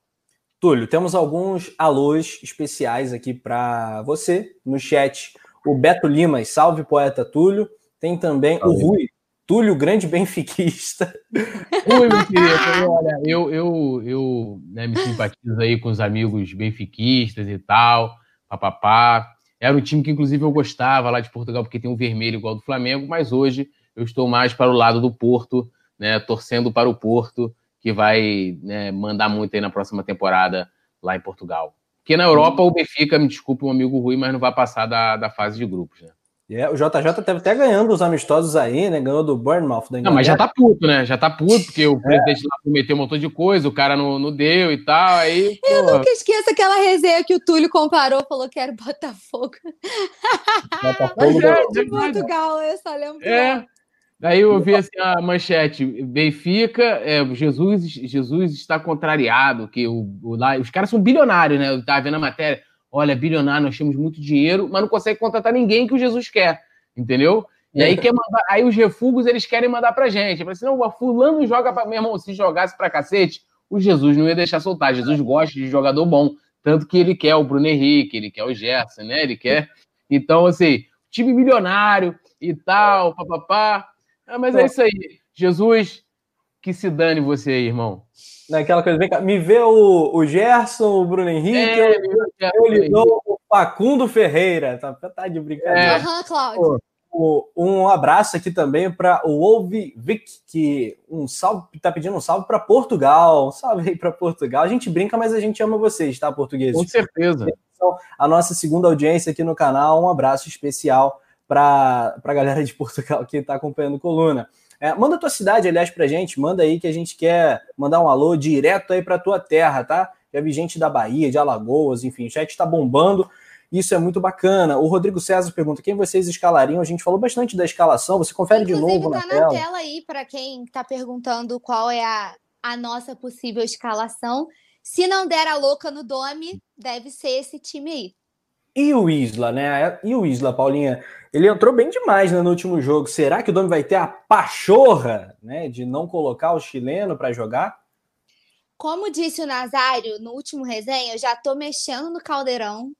Túlio, temos alguns alôs especiais aqui para você no chat. O Beto Lima, salve poeta Túlio. Tem também salve. o Rui, Túlio, grande benfiquista. *laughs* Rui, meu querido, olha, eu, eu, eu né, me simpatizo aí com os amigos benfiquistas e tal, papapá. Era um time que, inclusive, eu gostava lá de Portugal, porque tem um vermelho igual do Flamengo, mas hoje eu estou mais para o lado do Porto, né, torcendo para o Porto que vai né, mandar muito aí na próxima temporada lá em Portugal. Porque na Europa o Benfica, me desculpe um amigo ruim, mas não vai passar da, da fase de grupos, né? Yeah, o JJ teve até ganhando os amistosos aí, né? Ganhou do Bournemouth da Não, mas já tá puto, né? Já tá puto, porque o é. presidente lá prometeu um montão de coisa, o cara não, não deu e tal. Aí, Eu pô... nunca esqueço aquela resenha que o Túlio comparou, falou que era Botafogo. Botafogo *laughs* é, de Portugal, eu só lembro. É. Aí eu vi assim a manchete: Benfica, é, Jesus, Jesus está contrariado, que o, o, lá, os caras são bilionários, né? Eu tava vendo a matéria olha, bilionário, nós temos muito dinheiro, mas não consegue contratar ninguém que o Jesus quer, entendeu? E aí, quer mandar, aí os refugos eles querem mandar pra gente. Fala assim, não, o fulano joga pra. Meu irmão, se jogasse pra cacete, o Jesus não ia deixar soltar. Jesus gosta de jogador bom. Tanto que ele quer o Bruno Henrique, ele quer o Gerson, né? Ele quer. Então, assim, time milionário e tal, papapá. Ah, mas é isso aí. Jesus, que se dane você aí, irmão. Naquela coisa, vem cá, me vê o, o Gerson, o Bruno Henrique, é, eu, eu lhe dou o Facundo Ferreira. Tá, tá de brincadeira. Aham, é. Cláudio. Um abraço aqui também para o Wolve Vic, que um salve, tá pedindo um salve para Portugal. Um salve aí para Portugal. A gente brinca, mas a gente ama vocês, tá, portugueses? Com certeza. Então, a nossa segunda audiência aqui no canal, um abraço especial para a galera de Portugal que está acompanhando Coluna. É, manda tua cidade, aliás, pra gente, manda aí que a gente quer mandar um alô direto aí pra tua terra, tá? Já vi gente da Bahia, de Alagoas, enfim, o chat tá bombando. Isso é muito bacana. O Rodrigo César pergunta quem vocês escalariam. A gente falou bastante da escalação. Você confere Inclusive, de novo tá na, tela. tela aí para quem está perguntando qual é a, a nossa possível escalação. Se não der a louca no Dome, deve ser esse time aí. E o Isla, né? E o Isla, Paulinha, ele entrou bem demais né, no último jogo. Será que o Domi vai ter a pachorra né, de não colocar o chileno para jogar? Como disse o Nazário no último resenha, eu já estou mexendo no caldeirão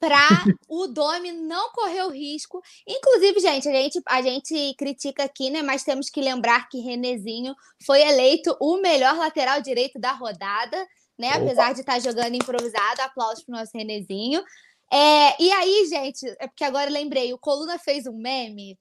para *laughs* o Domi não correr o risco. Inclusive, gente a, gente, a gente critica aqui, né? Mas temos que lembrar que Renezinho foi eleito o melhor lateral direito da rodada né? Opa. Apesar de estar tá jogando improvisado, aplausos pro nosso Renezinho. É, e aí, gente, é porque agora eu lembrei, o Coluna fez um meme.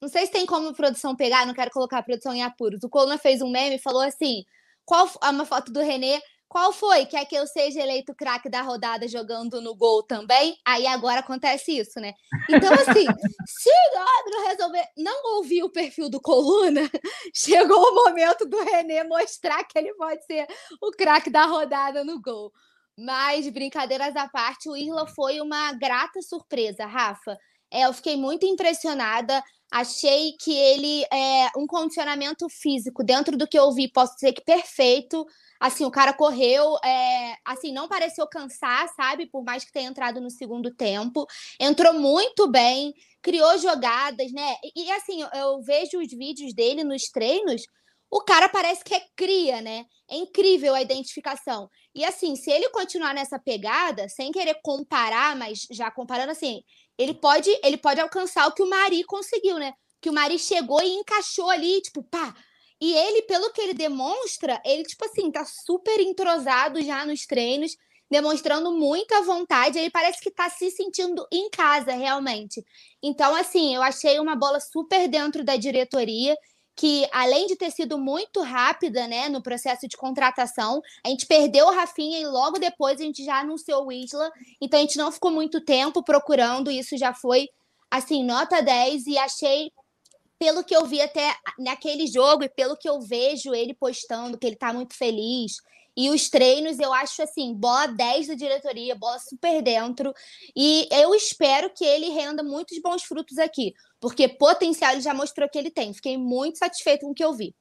Não sei se tem como a produção pegar, não quero colocar a produção em apuros. O Coluna fez um meme e falou assim: qual uma foto do Renê qual foi? Quer que eu seja eleito craque da rodada jogando no gol também? Aí agora acontece isso, né? Então, assim, *laughs* se o Gabriel resolver não ouvir o perfil do Coluna, *laughs* chegou o momento do René mostrar que ele pode ser o craque da rodada no gol. Mas, brincadeiras à parte, o Irla foi uma grata surpresa, Rafa. É, eu fiquei muito impressionada. Achei que ele é um condicionamento físico dentro do que eu vi, posso dizer que perfeito. Assim, o cara correu, é, assim, não pareceu cansar, sabe? Por mais que tenha entrado no segundo tempo. Entrou muito bem, criou jogadas, né? E, e assim, eu, eu vejo os vídeos dele nos treinos, o cara parece que é cria, né? É incrível a identificação. E assim, se ele continuar nessa pegada, sem querer comparar, mas já comparando assim, ele pode, ele pode alcançar o que o Mari conseguiu, né? Que o Mari chegou e encaixou ali, tipo, pá, e ele, pelo que ele demonstra, ele, tipo assim, tá super entrosado já nos treinos, demonstrando muita vontade. Ele parece que tá se sentindo em casa, realmente. Então, assim, eu achei uma bola super dentro da diretoria. Que além de ter sido muito rápida, né, no processo de contratação, a gente perdeu o Rafinha e logo depois a gente já anunciou o Isla. Então a gente não ficou muito tempo procurando, isso já foi assim, nota 10 e achei pelo que eu vi até naquele jogo e pelo que eu vejo ele postando, que ele tá muito feliz. E os treinos, eu acho assim, bola 10 da diretoria, bola super dentro. E eu espero que ele renda muitos bons frutos aqui, porque potencial ele já mostrou que ele tem. Fiquei muito satisfeito com o que eu vi.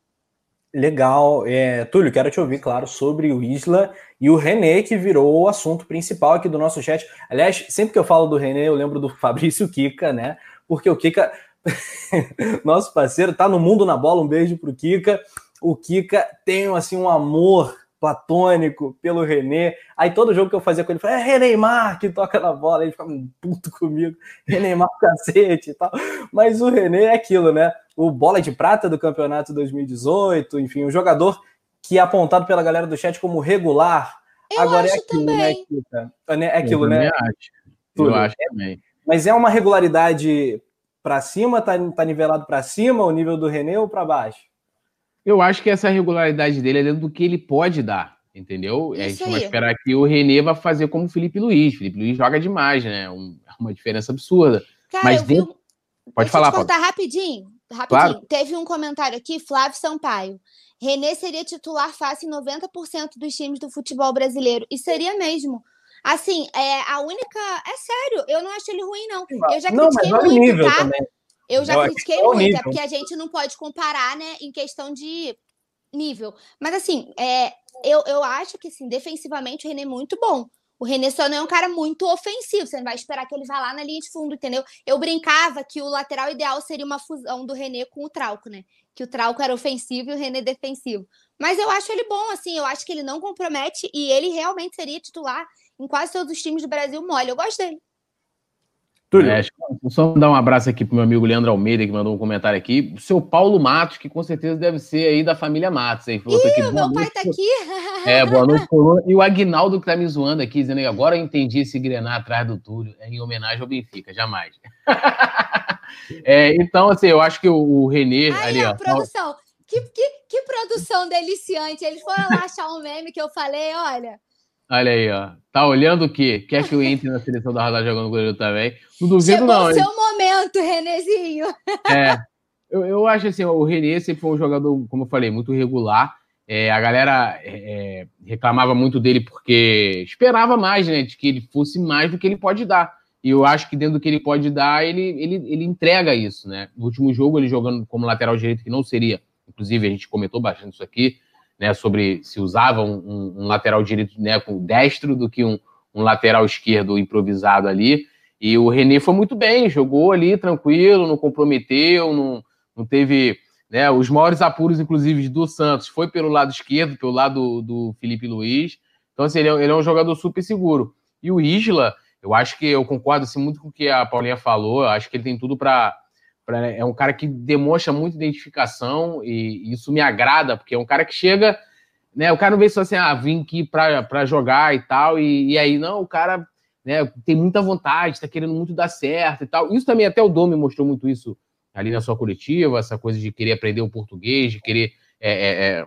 Legal. É, Túlio, quero te ouvir, claro, sobre o Isla e o René, que virou o assunto principal aqui do nosso chat. Aliás, sempre que eu falo do René, eu lembro do *laughs* Fabrício Kika, né? Porque o Kika *laughs* nosso parceiro, tá no mundo na bola. Um beijo pro Kika. O Kika tem assim um amor platônico pelo René. Aí todo jogo que eu fazia com ele, falei, é Reneymar que toca na bola. Ele ficava puto comigo, *laughs* Reneymar cacete e tal. Mas o René é aquilo, né? O bola de prata do campeonato 2018, enfim, um jogador que é apontado pela galera do chat como regular. Eu Agora é aquilo, né, também. né, Kika? É aquilo, eu né? Acho. Eu acho também. Mas é uma regularidade para cima? Tá, tá nivelado para cima o nível do René ou para baixo? Eu acho que essa regularidade dele é dentro do que ele pode dar, entendeu? Isso a gente aí. vai esperar que o René vai fazer como o Felipe Luiz. Felipe Luiz joga demais, né? Um, é uma diferença absurda. Cara, Mas dentro... Um... Pode Deixa falar, eu te contar rapidinho. Rapidinho. Claro. Teve um comentário aqui, Flávio Sampaio. René seria titular fácil em 90% dos times do futebol brasileiro. E seria mesmo. Assim, é a única. É sério, eu não acho ele ruim, não. Eu já critiquei não, muito, nível tá? Também. Eu já eu critiquei muito, é nível. é porque a gente não pode comparar, né, em questão de nível. Mas assim, é, eu, eu acho que assim, defensivamente o René é muito bom. O René só não é um cara muito ofensivo. Você não vai esperar que ele vá lá na linha de fundo, entendeu? Eu brincava que o lateral ideal seria uma fusão do René com o Trauco, né? Que o Trauco era ofensivo e o René defensivo. Mas eu acho ele bom, assim. Eu acho que ele não compromete e ele realmente seria titular em quase todos os times do Brasil mole. Eu gosto dele. Túlio. É, só dar um abraço aqui pro meu amigo Leandro Almeida, que mandou um comentário aqui. O seu Paulo Matos, que com certeza deve ser aí da família Matos. Aí. Falou Ih, aqui, meu pai tá aqui. *laughs* É, boa noite, Coluna. E o Agnaldo que tá me zoando aqui, dizendo que agora eu entendi esse grenar atrás do Túlio, é em homenagem ao Benfica, jamais. *laughs* é, então, assim, eu acho que o, o Renê Ai, ali, ó. produção. Que, que, que produção deliciante. Eles foram lá achar um meme que eu falei, olha Olha aí, ó. Tá olhando o quê? Quer que eu entre na seleção da Radar jogando goleiro também? Não duvido, Chegou não. Chegou o seu momento, Renezinho. *laughs* É. Eu, eu acho assim, o Renê sempre foi um jogador, como eu falei, muito regular. É, a galera é, é, reclamava muito dele porque esperava mais, né? De que ele fosse mais do que ele pode dar. E eu acho que dentro do que ele pode dar, ele, ele, ele entrega isso, né? No último jogo, ele jogando como lateral direito, que não seria, inclusive a gente comentou bastante isso aqui, né, sobre se usava um, um, lateral direito né, com destro do que um, um, lateral esquerdo improvisado ali. E o René foi muito bem, jogou ali tranquilo, não comprometeu, não, não teve né, os maiores apuros, inclusive, do Santos, foi pelo lado esquerdo, pelo lado do, Felipe Luiz. Então, assim, ele é, ele é, um jogador super seguro. E o Isla, eu acho que eu concordo assim, muito com o que a Paulinha falou, acho que ele tem tudo para Pra, é um cara que demonstra muita identificação e, isso me agrada, porque é um cara que chega, né? O cara não vê só assim, ah, vim aqui para jogar e tal, e, e, aí, não, o cara né, tem muita vontade, está querendo muito dar certo e tal. Isso também, até o Domi mostrou muito isso ali na sua coletiva, essa coisa de querer aprender o português, de querer, é, é,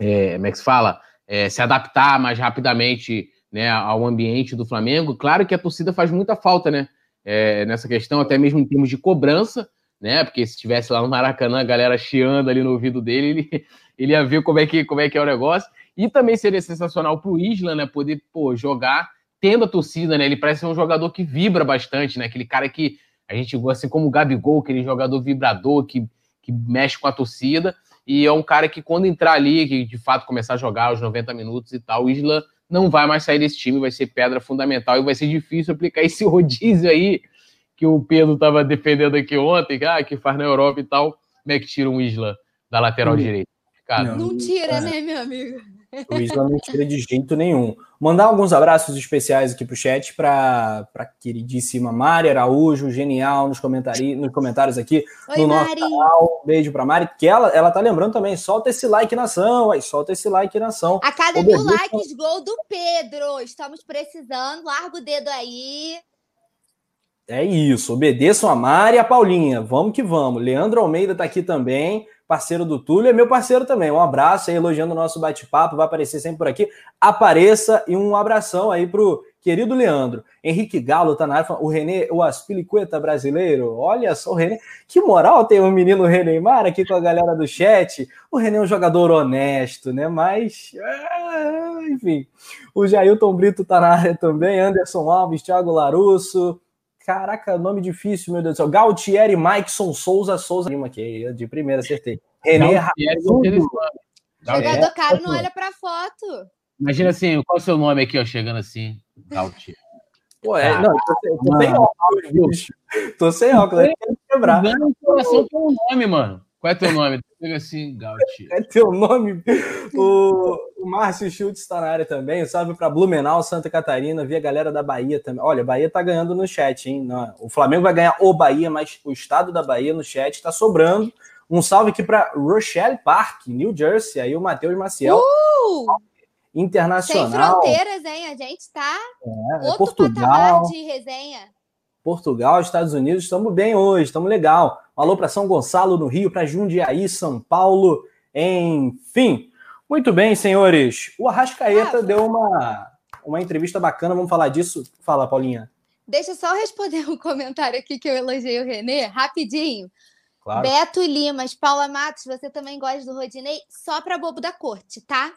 é, é como é que se fala? É, se adaptar mais rapidamente né, ao ambiente do Flamengo. Claro que a torcida faz muita falta, né? É, nessa questão, até mesmo em termos de cobrança, né? Porque se estivesse lá no Maracanã, a galera chiando ali no ouvido dele, ele, *laughs* ele ia ver como é, que, como é que é o negócio. E também seria sensacional para o Isla, né? Poder pô, jogar tendo a torcida, né? Ele parece ser um jogador que vibra bastante, né? Aquele cara que a gente gosta, assim como o Gabigol, aquele jogador vibrador que, que mexe com a torcida. E é um cara que, quando entrar ali, que de fato começar a jogar os 90 minutos e tal, o Isla não vai mais sair desse time, vai ser pedra fundamental e vai ser difícil aplicar *laughs* esse rodízio aí que o Pedro estava defendendo aqui ontem, ah, que faz na Europa e tal, como é que tira um Isla da lateral direita? Cara, não, não tira, é. né, meu amigo? O Isla não tira de jeito nenhum. Mandar alguns abraços especiais aqui para o chat para a queridíssima Mari Araújo, genial nos, comentari nos comentários aqui Oi, no nosso Mari. canal. Beijo para Mari, que ela, ela tá lembrando também, solta esse like nação, aí solta esse like nação. A cada mil likes, gol do Pedro. Estamos precisando, larga o dedo aí. É isso, obedeçam a Mari e a Paulinha. Vamos que vamos. Leandro Almeida está aqui também, parceiro do Túlio, é meu parceiro também. Um abraço aí, elogiando o nosso bate-papo, vai aparecer sempre por aqui. Apareça e um abração aí pro querido Leandro. Henrique Galo tá na área, o René, o Aspilicueta brasileiro. Olha só, o René, que moral tem o menino Reneimar aqui com a galera do chat. O René é um jogador honesto, né? Mas, é, enfim. O Jailton Brito tá na área também, Anderson Alves, Thiago Larusso. Caraca, nome difícil, meu Deus do céu. Galtieri Maikson Souza Souza Lima, que de primeira acertei. René Jogador caro não olha pra foto. Imagina assim, qual é o seu nome aqui, ó, chegando assim? Galtieri. Pô, é, não, tô, sem, tô sem óculos, bicho. Tô sem óculos, tem que quebrar. Dando coração pelo nome, mano. Qual é teu nome? Pega assim, Gautier. É teu nome? O, o Márcio Schultz está na área também. salve para Blumenau, Santa Catarina. Vi a galera da Bahia também. Olha, Bahia tá ganhando no chat, hein? Não, o Flamengo vai ganhar o Bahia, mas o estado da Bahia no chat está sobrando. Um salve aqui para Rochelle Park, New Jersey. Aí o Matheus Maciel. Uh! Internacional. Sem fronteiras, hein? A gente tá é, outro Portugal. patamar de resenha. Portugal, Estados Unidos, estamos bem hoje, estamos legal. Um alô para São Gonçalo, no Rio, para Jundiaí, São Paulo, enfim. Muito bem, senhores. O Arrascaeta ah, deu uma, uma entrevista bacana, vamos falar disso. Fala, Paulinha. Deixa eu só responder um comentário aqui que eu elogiei o Renê, rapidinho. Claro. Beto Limas, Paula Matos, você também gosta do Rodinei? Só para bobo da corte, tá?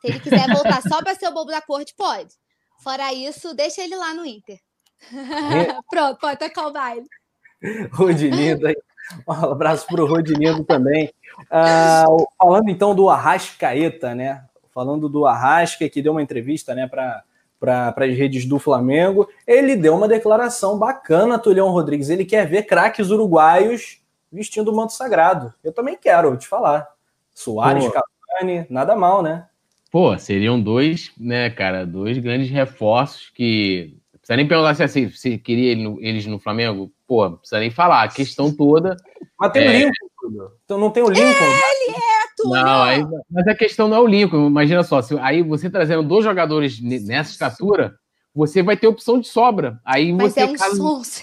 Se ele quiser voltar só para ser o bobo da corte, pode. Fora isso, deixa ele lá no Inter. *laughs* Pronto, pode tocar o baile. *laughs* Rodinindo, um abraço para o Rodinindo também. Uh, falando então do Arrascaeta, né? Falando do Arrasca, que deu uma entrevista né, para para as redes do Flamengo, ele deu uma declaração bacana, Tulião Rodrigues. Ele quer ver craques uruguaios vestindo o manto sagrado. Eu também quero, vou te falar. Soares, Cavani, nada mal, né? Pô, seriam dois, né, cara, dois grandes reforços que. Não precisa nem perguntar se, assim, se queria eles no Flamengo. Pô, não precisa nem falar. A questão toda. Mas tem é... o Lincoln, Então não tem o Lincoln. Ele é, tudo! Não, aí, mas a questão não é o Lincoln. Imagina só, se, aí você trazendo dois jogadores nessa estatura, você vai ter opção de sobra. Aí Mas você. É um caso... sonso.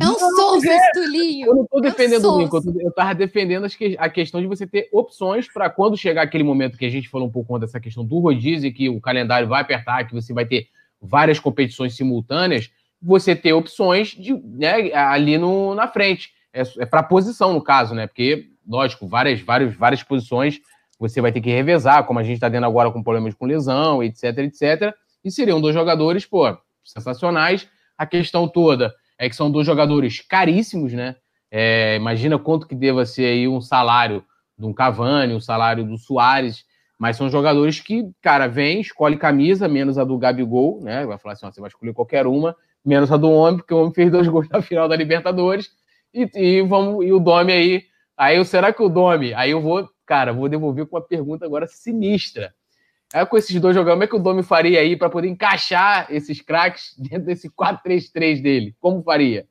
É um sonso esse Tulinho. Eu não estou defendendo é um o Lincoln, eu estava defendendo a questão de você ter opções para quando chegar aquele momento que a gente falou um pouco dessa questão do rodízio, que o calendário vai apertar, que você vai ter várias competições simultâneas, você ter opções de, né, ali no, na frente. É, é para posição, no caso, né? Porque, lógico, várias, várias, várias posições você vai ter que revezar, como a gente está tendo agora com problemas com lesão, etc, etc e seriam dois jogadores, pô, sensacionais. A questão toda é que são dois jogadores caríssimos, né? É, imagina quanto que deva ser aí um salário de um Cavani, um salário do Soares, mas são jogadores que, cara, vem, escolhe camisa, menos a do Gabigol, né? Vai falar assim, ó, você vai escolher qualquer uma, menos a do homem, porque o homem fez dois *laughs* gols na final da Libertadores, e, e vamos, e o Domi aí, aí será que o Domi, aí eu vou, cara, vou devolver com uma pergunta agora sinistra. É com esses dois jogadores, como é que o Domi faria aí para poder encaixar esses craques *laughs* dentro desse 4-3-3 dele? Como faria?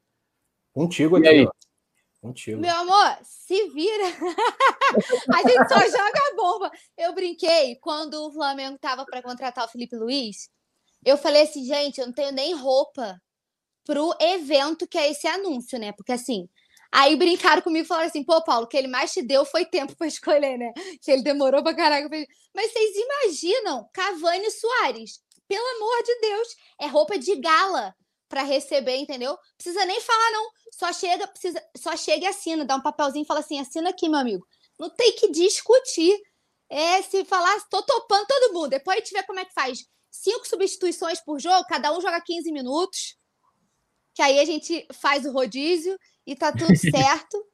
Contigo aqui. Aí? Contigo. Meu amor, se vira. *laughs* a gente só joga bomba. Eu brinquei quando o Flamengo tava para contratar o Felipe Luiz. Eu falei assim, gente, eu não tenho nem roupa pro evento que é esse anúncio, né? Porque assim, Aí brincaram comigo e falaram assim: pô, Paulo, o que ele mais te deu foi tempo para escolher, né? Que ele demorou pra caraca. Mas vocês imaginam Cavani Soares? Pelo amor de Deus, é roupa de gala para receber, entendeu? Precisa nem falar, não. Só chega, precisa, só chega e assina, dá um papelzinho e fala assim: assina aqui, meu amigo. Não tem que discutir. É, se falar, tô topando todo mundo. Depois a gente vê como é que faz. Cinco substituições por jogo, cada um joga 15 minutos. Que aí a gente faz o rodízio e tá tudo *laughs* certo.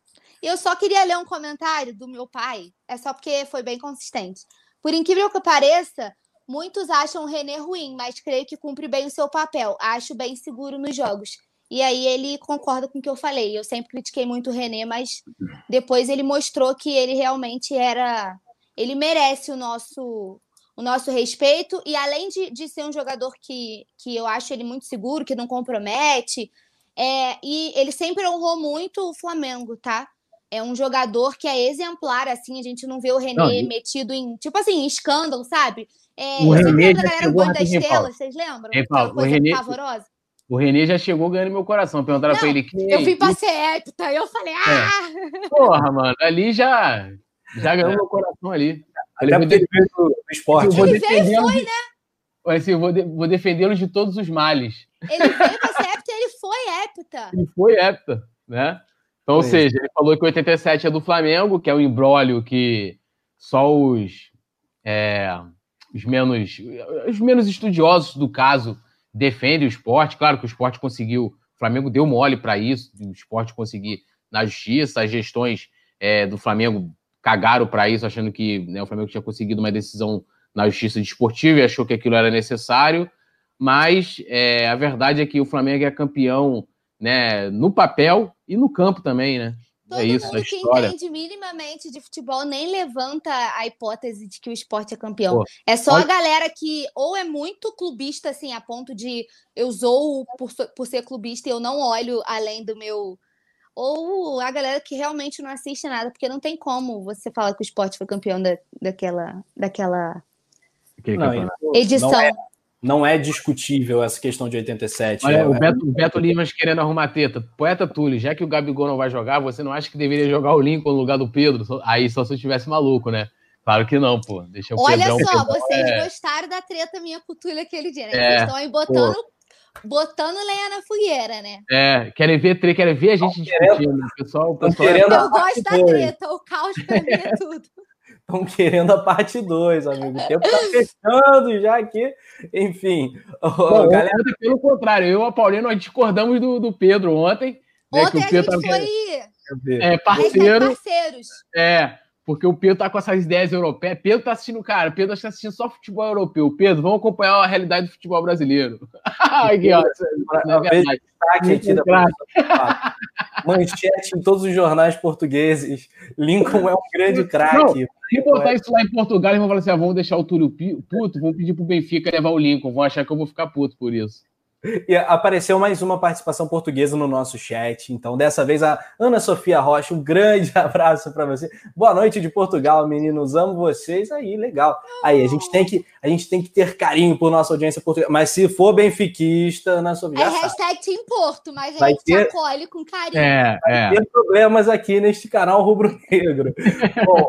Eu só queria ler um comentário do meu pai, é só porque foi bem consistente. Por incrível que pareça, muitos acham o René ruim, mas creio que cumpre bem o seu papel. Acho bem seguro nos jogos. E aí ele concorda com o que eu falei. Eu sempre critiquei muito o René, mas depois ele mostrou que ele realmente era. Ele merece o nosso o nosso respeito. E além de, de ser um jogador que, que eu acho ele muito seguro, que não compromete, é, e ele sempre honrou muito o Flamengo, tá? É um jogador que é exemplar, assim, a gente não vê o René não, metido em, tipo assim, em escândalo, sabe? É, o René já galera chegou das telas, vocês lembram? É, Paulo, o René, pavorosa. O René já chegou ganhando meu coração. Perguntaram não, pra ele que. Eu vim pra ser épita, eu falei, ah! É. Porra, mano, ali já, já ganhou é. meu coração ali. Até porque ele veio do esporte. Ele veio foi, né? Assim, eu vou, de, vou defendê-lo de todos os males. Ele veio pra ser hepta ele foi hepta. Ele foi hepta, né? Então, ou seja, ele falou que 87 é do Flamengo, que é um embrólio que só os, é, os, menos, os menos estudiosos do caso defendem o esporte. Claro que o esporte conseguiu, o Flamengo deu mole para isso, o esporte conseguir na justiça, as gestões é, do Flamengo cagaram para isso, achando que né, o Flamengo tinha conseguido uma decisão na justiça desportiva e achou que aquilo era necessário, mas é, a verdade é que o Flamengo é campeão né, no papel e no campo também, né? É Todo é isso, mundo que entende minimamente de futebol nem levanta a hipótese de que o esporte é campeão. Pô, é só olha... a galera que ou é muito clubista, assim, a ponto de eu sou por, por ser clubista e eu não olho além do meu. Ou a galera que realmente não assiste nada, porque não tem como você falar que o esporte foi campeão da, daquela, daquela não, edição. Não é, não é, discutível essa questão de 87. Olha, é, o, Beto, o Beto Limas querendo arrumar teta. Poeta Túlio, já que o Gabigol não vai jogar, você não acha que deveria jogar o Lincoln no lugar do Pedro? Aí só se eu estivesse maluco, né? Claro que não, pô. Deixa eu Olha só, vocês é... gostaram da treta minha com o Túlio aquele dia, né? É, Eles estão aí botando pô. botando lenha na fogueira, né? É, querem ver, querem ver a gente discutindo. O pessoal, o pessoal é... Eu gosto da treta, o caos pra mim é tudo. Estão querendo a parte 2, amigo. O tempo tá fechando já aqui. Enfim. Bom, galera... Pelo contrário, eu e a Paulina, nós discordamos do, do Pedro ontem. Né, ontem a gente foi... É, parceiro. Parceiros. É, porque o Pedro tá com essas ideias europeias. Pedro tá assistindo, cara, Pedro está assistindo só futebol europeu. Pedro, vamos acompanhar a realidade do futebol brasileiro. *laughs* aqui, ó. Manchete em todos os jornais portugueses. Lincoln é um grande craque. Se botar isso lá em Portugal, eles vão falar assim: ah, vamos deixar o Túlio puto, vamos pedir pro Benfica levar o Lincoln. Vão achar que eu vou ficar puto por isso. E apareceu mais uma participação portuguesa no nosso chat. Então, dessa vez, a Ana Sofia Rocha, um grande *laughs* abraço para você. Boa noite de Portugal, meninos. Amo vocês. Aí, legal. Aí, a gente tem que, a gente tem que ter carinho por nossa audiência portuguesa. Mas se for benfiquista, Ana Sofia. É hashtag Team Porto, mas a vai gente ter... acolhe com carinho. É, vai é. ter problemas aqui neste canal rubro-negro. *laughs* Bom.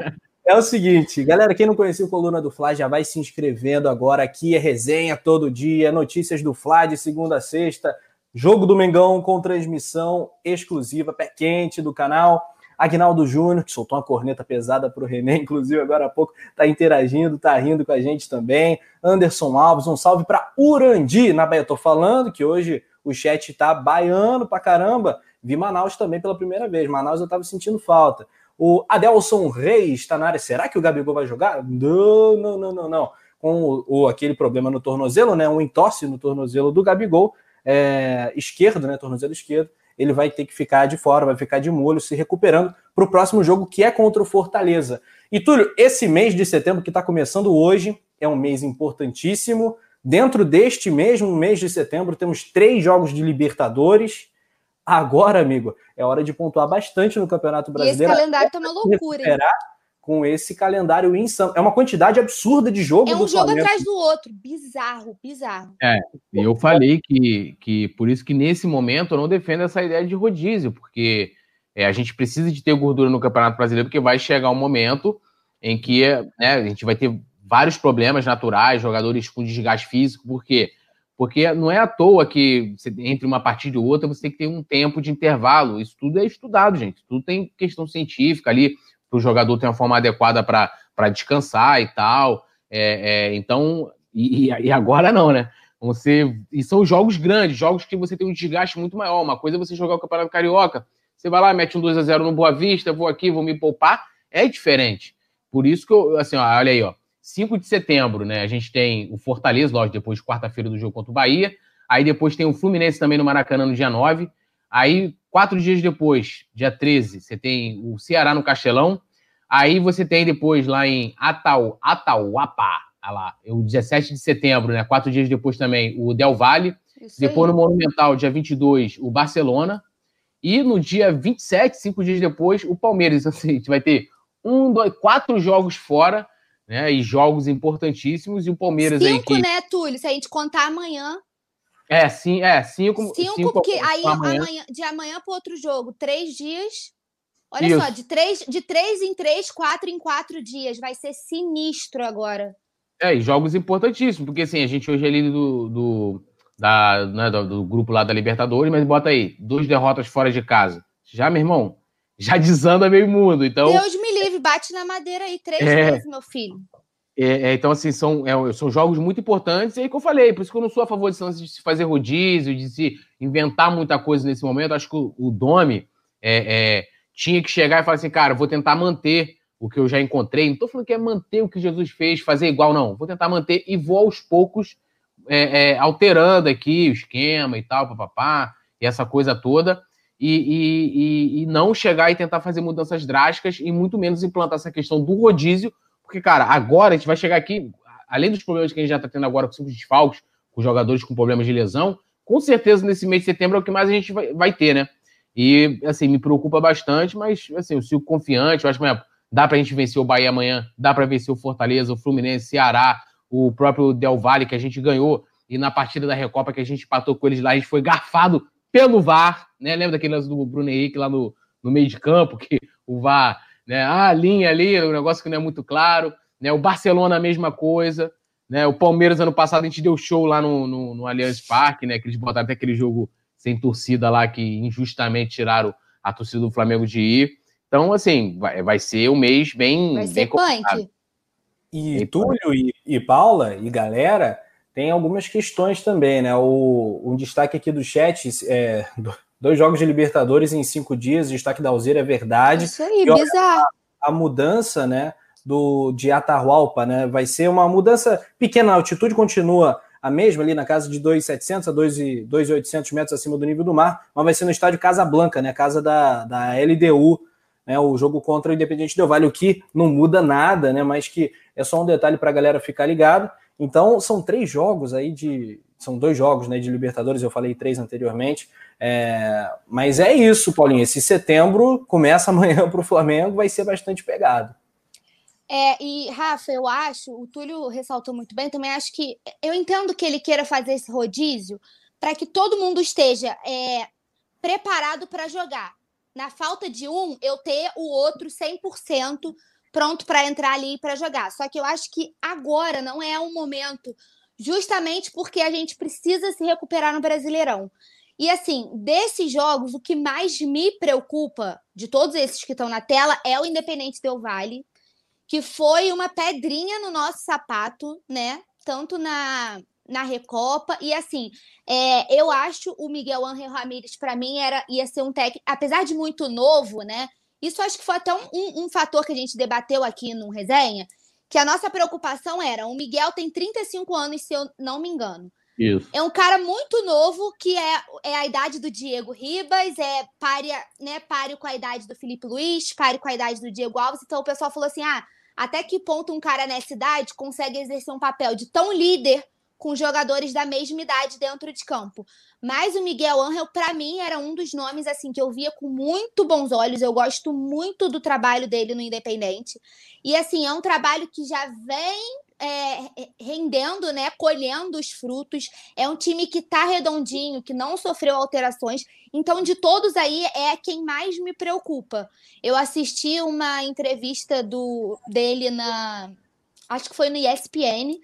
É o seguinte, galera, quem não conhecia o Coluna do Fla já vai se inscrevendo agora. Aqui é resenha todo dia, notícias do Fla de segunda a sexta, jogo do Mengão com transmissão exclusiva, pé quente do canal. Agnaldo Júnior, que soltou uma corneta pesada para o René, inclusive agora há pouco, está interagindo, está rindo com a gente também. Anderson Alves, um salve para Urandi, na Bahia. Estou falando que hoje o chat está baiano para caramba. Vi Manaus também pela primeira vez. Manaus eu estava sentindo falta. O Adelson Reis está na área. Será que o Gabigol vai jogar? Não, não, não, não, não. Com o, o aquele problema no tornozelo, né? Um entorse no tornozelo do Gabigol é, esquerdo, né? Tornozelo esquerdo. Ele vai ter que ficar de fora, vai ficar de molho, se recuperando para o próximo jogo, que é contra o Fortaleza. E Túlio, esse mês de setembro que está começando hoje é um mês importantíssimo. Dentro deste mesmo mês de setembro, temos três jogos de Libertadores Agora, amigo, é hora de pontuar bastante no Campeonato Brasileiro. E esse calendário tá uma loucura, hein? Com esse calendário insano. É uma quantidade absurda de jogo. É um jogo Flamengo. atrás do outro. Bizarro, bizarro. É, eu falei que, que por isso que nesse momento eu não defendo essa ideia de rodízio, porque é, a gente precisa de ter gordura no Campeonato Brasileiro, porque vai chegar um momento em que né, a gente vai ter vários problemas naturais, jogadores com desgaste físico, porque porque não é à toa que entre uma partida e outra você tem que ter um tempo de intervalo. Isso tudo é estudado, gente. Tudo tem questão científica ali, o jogador ter uma forma adequada para descansar e tal. É, é, então, e, e, agora não, né? Você, e são jogos grandes, jogos que você tem um desgaste muito maior. Uma coisa é você jogar o Campeonato Carioca. Você vai lá, mete um 2 a 0 no Boa Vista, vou aqui, vou me poupar. É diferente. Por isso que eu, assim, ó, olha aí, ó. 5 de setembro, né? A gente tem o Fortaleza, lógico, depois de quarta-feira do jogo contra o Bahia. Aí depois tem o Fluminense também no Maracanã no dia 9. Aí, quatro dias depois, dia 13, você tem o Ceará no Castelão. Aí você tem depois lá em Atau, Atauapa, lá, o 17 de setembro, né? Quatro dias depois também o Del Valle. Isso depois aí. no Monumental, dia 22, o Barcelona. E no dia 27, cinco dias depois, o Palmeiras. Então, assim, a gente vai ter um, dois, quatro jogos fora né? E jogos importantíssimos. E o Palmeiras cinco, aí. Cinco, né, Túlio? Se a gente contar amanhã. É, sim, é, cinco. Cinco, cinco porque aí amanhã. amanhã de amanhã para outro jogo, três dias. Olha Isso. só, de três, de três em três, quatro em quatro dias. Vai ser sinistro agora. É, e jogos importantíssimos, porque assim, a gente hoje é líder do, do, da, né, do, do, grupo lá da Libertadores, mas bota aí, duas derrotas fora de casa. Já, meu irmão, já desanda meio mundo. Então, Deus me livre, bate na madeira aí três é, vezes, meu filho. É, é, então, assim, são, é, são jogos muito importantes, e aí que eu falei, por isso que eu não sou a favor de, de se fazer rodízio, de se inventar muita coisa nesse momento. Acho que o, o Domi é, é, tinha que chegar e falar assim, cara, vou tentar manter o que eu já encontrei. Não estou falando que é manter o que Jesus fez, fazer igual, não. Vou tentar manter e vou aos poucos é, alterando aqui o esquema e tal, papapá, e essa coisa toda e, e, e, não chegar e tentar fazer mudanças drásticas e muito menos implantar essa questão do rodízio, porque, cara, agora a gente vai chegar aqui, além dos problemas que a gente já está tendo agora com os desfalques, com jogadores com problemas de lesão, com certeza nesse mês de setembro é o que mais a gente vai, vai ter, né? E, assim, me preocupa bastante, mas, assim, eu sigo confiante, eu acho que dá pra gente vencer o Bahia amanhã, dá para vencer o Fortaleza, o Fluminense, Ceará, o próprio Del Valle, que a gente ganhou, e na partida da Recopa que a gente empatou com eles lá, a gente foi garfado pelo VAR, né? Lembra daquele lance do Bruno Henrique lá no, no meio de campo, que o VAR, né? Ah, linha ali, um negócio que não é muito claro, né? O Barcelona a mesma coisa, Né? O Palmeiras, ano passado, a gente deu show lá no, no, no Allianz Parque, né? Que eles botaram até aquele jogo sem torcida lá, que injustamente tiraram a torcida do Flamengo de ir. Então, assim, vai, vai ser um mês bem. Vai bem punk. E Túlio e, e Paula e galera, tem algumas questões também, né? O, um destaque aqui do chat: é, dois jogos de Libertadores em cinco dias, destaque da Alzeira é verdade. Isso aí, bizarro. A, a mudança, né? do de Atahualpa, né? Vai ser uma mudança pequena, a altitude continua a mesma ali na casa de 2.700 a 2.800 metros acima do nível do mar, mas vai ser no estádio Casa Blanca, né? Casa da, da LDU, né? O jogo contra o Independente Del Vale, o que não muda nada, né? Mas que é só um detalhe para a galera ficar ligado. Então, são três jogos aí de. São dois jogos né, de Libertadores, eu falei três anteriormente. É, mas é isso, Paulinho. Esse setembro começa *laughs* amanhã para o Flamengo, vai ser bastante pegado. É, e, Rafa, eu acho, o Túlio ressaltou muito bem, também acho que. Eu entendo que ele queira fazer esse rodízio para que todo mundo esteja é, preparado para jogar. Na falta de um, eu ter o outro 100% pronto para entrar ali para jogar. Só que eu acho que agora não é o momento, justamente porque a gente precisa se recuperar no Brasileirão. E assim, desses jogos, o que mais me preocupa de todos esses que estão na tela é o Independente Del Vale que foi uma pedrinha no nosso sapato, né? Tanto na, na Recopa. E assim, é, eu acho o Miguel Ángel Ramírez, para mim, era, ia ser um técnico, apesar de muito novo, né? Isso acho que foi até um, um, um, fator que a gente debateu aqui no resenha, que a nossa preocupação era: o Miguel tem 35 anos, se eu não me engano. Isso. É um cara muito novo, que é, é a idade do Diego Ribas, é páreo, né, páreo com a idade do Felipe Luiz, páreo com a idade do Diego Alves. Então o pessoal falou assim: ah, até que ponto um cara nessa idade consegue exercer um papel de tão líder com jogadores da mesma idade dentro de campo. Mas o Miguel Angel, para mim, era um dos nomes assim que eu via com muito bons olhos. Eu gosto muito do trabalho dele no Independente. E assim, é um trabalho que já vem é, rendendo, né, colhendo os frutos. É um time que está redondinho, que não sofreu alterações. Então, de todos aí, é quem mais me preocupa. Eu assisti uma entrevista do dele na. Acho que foi no ESPN.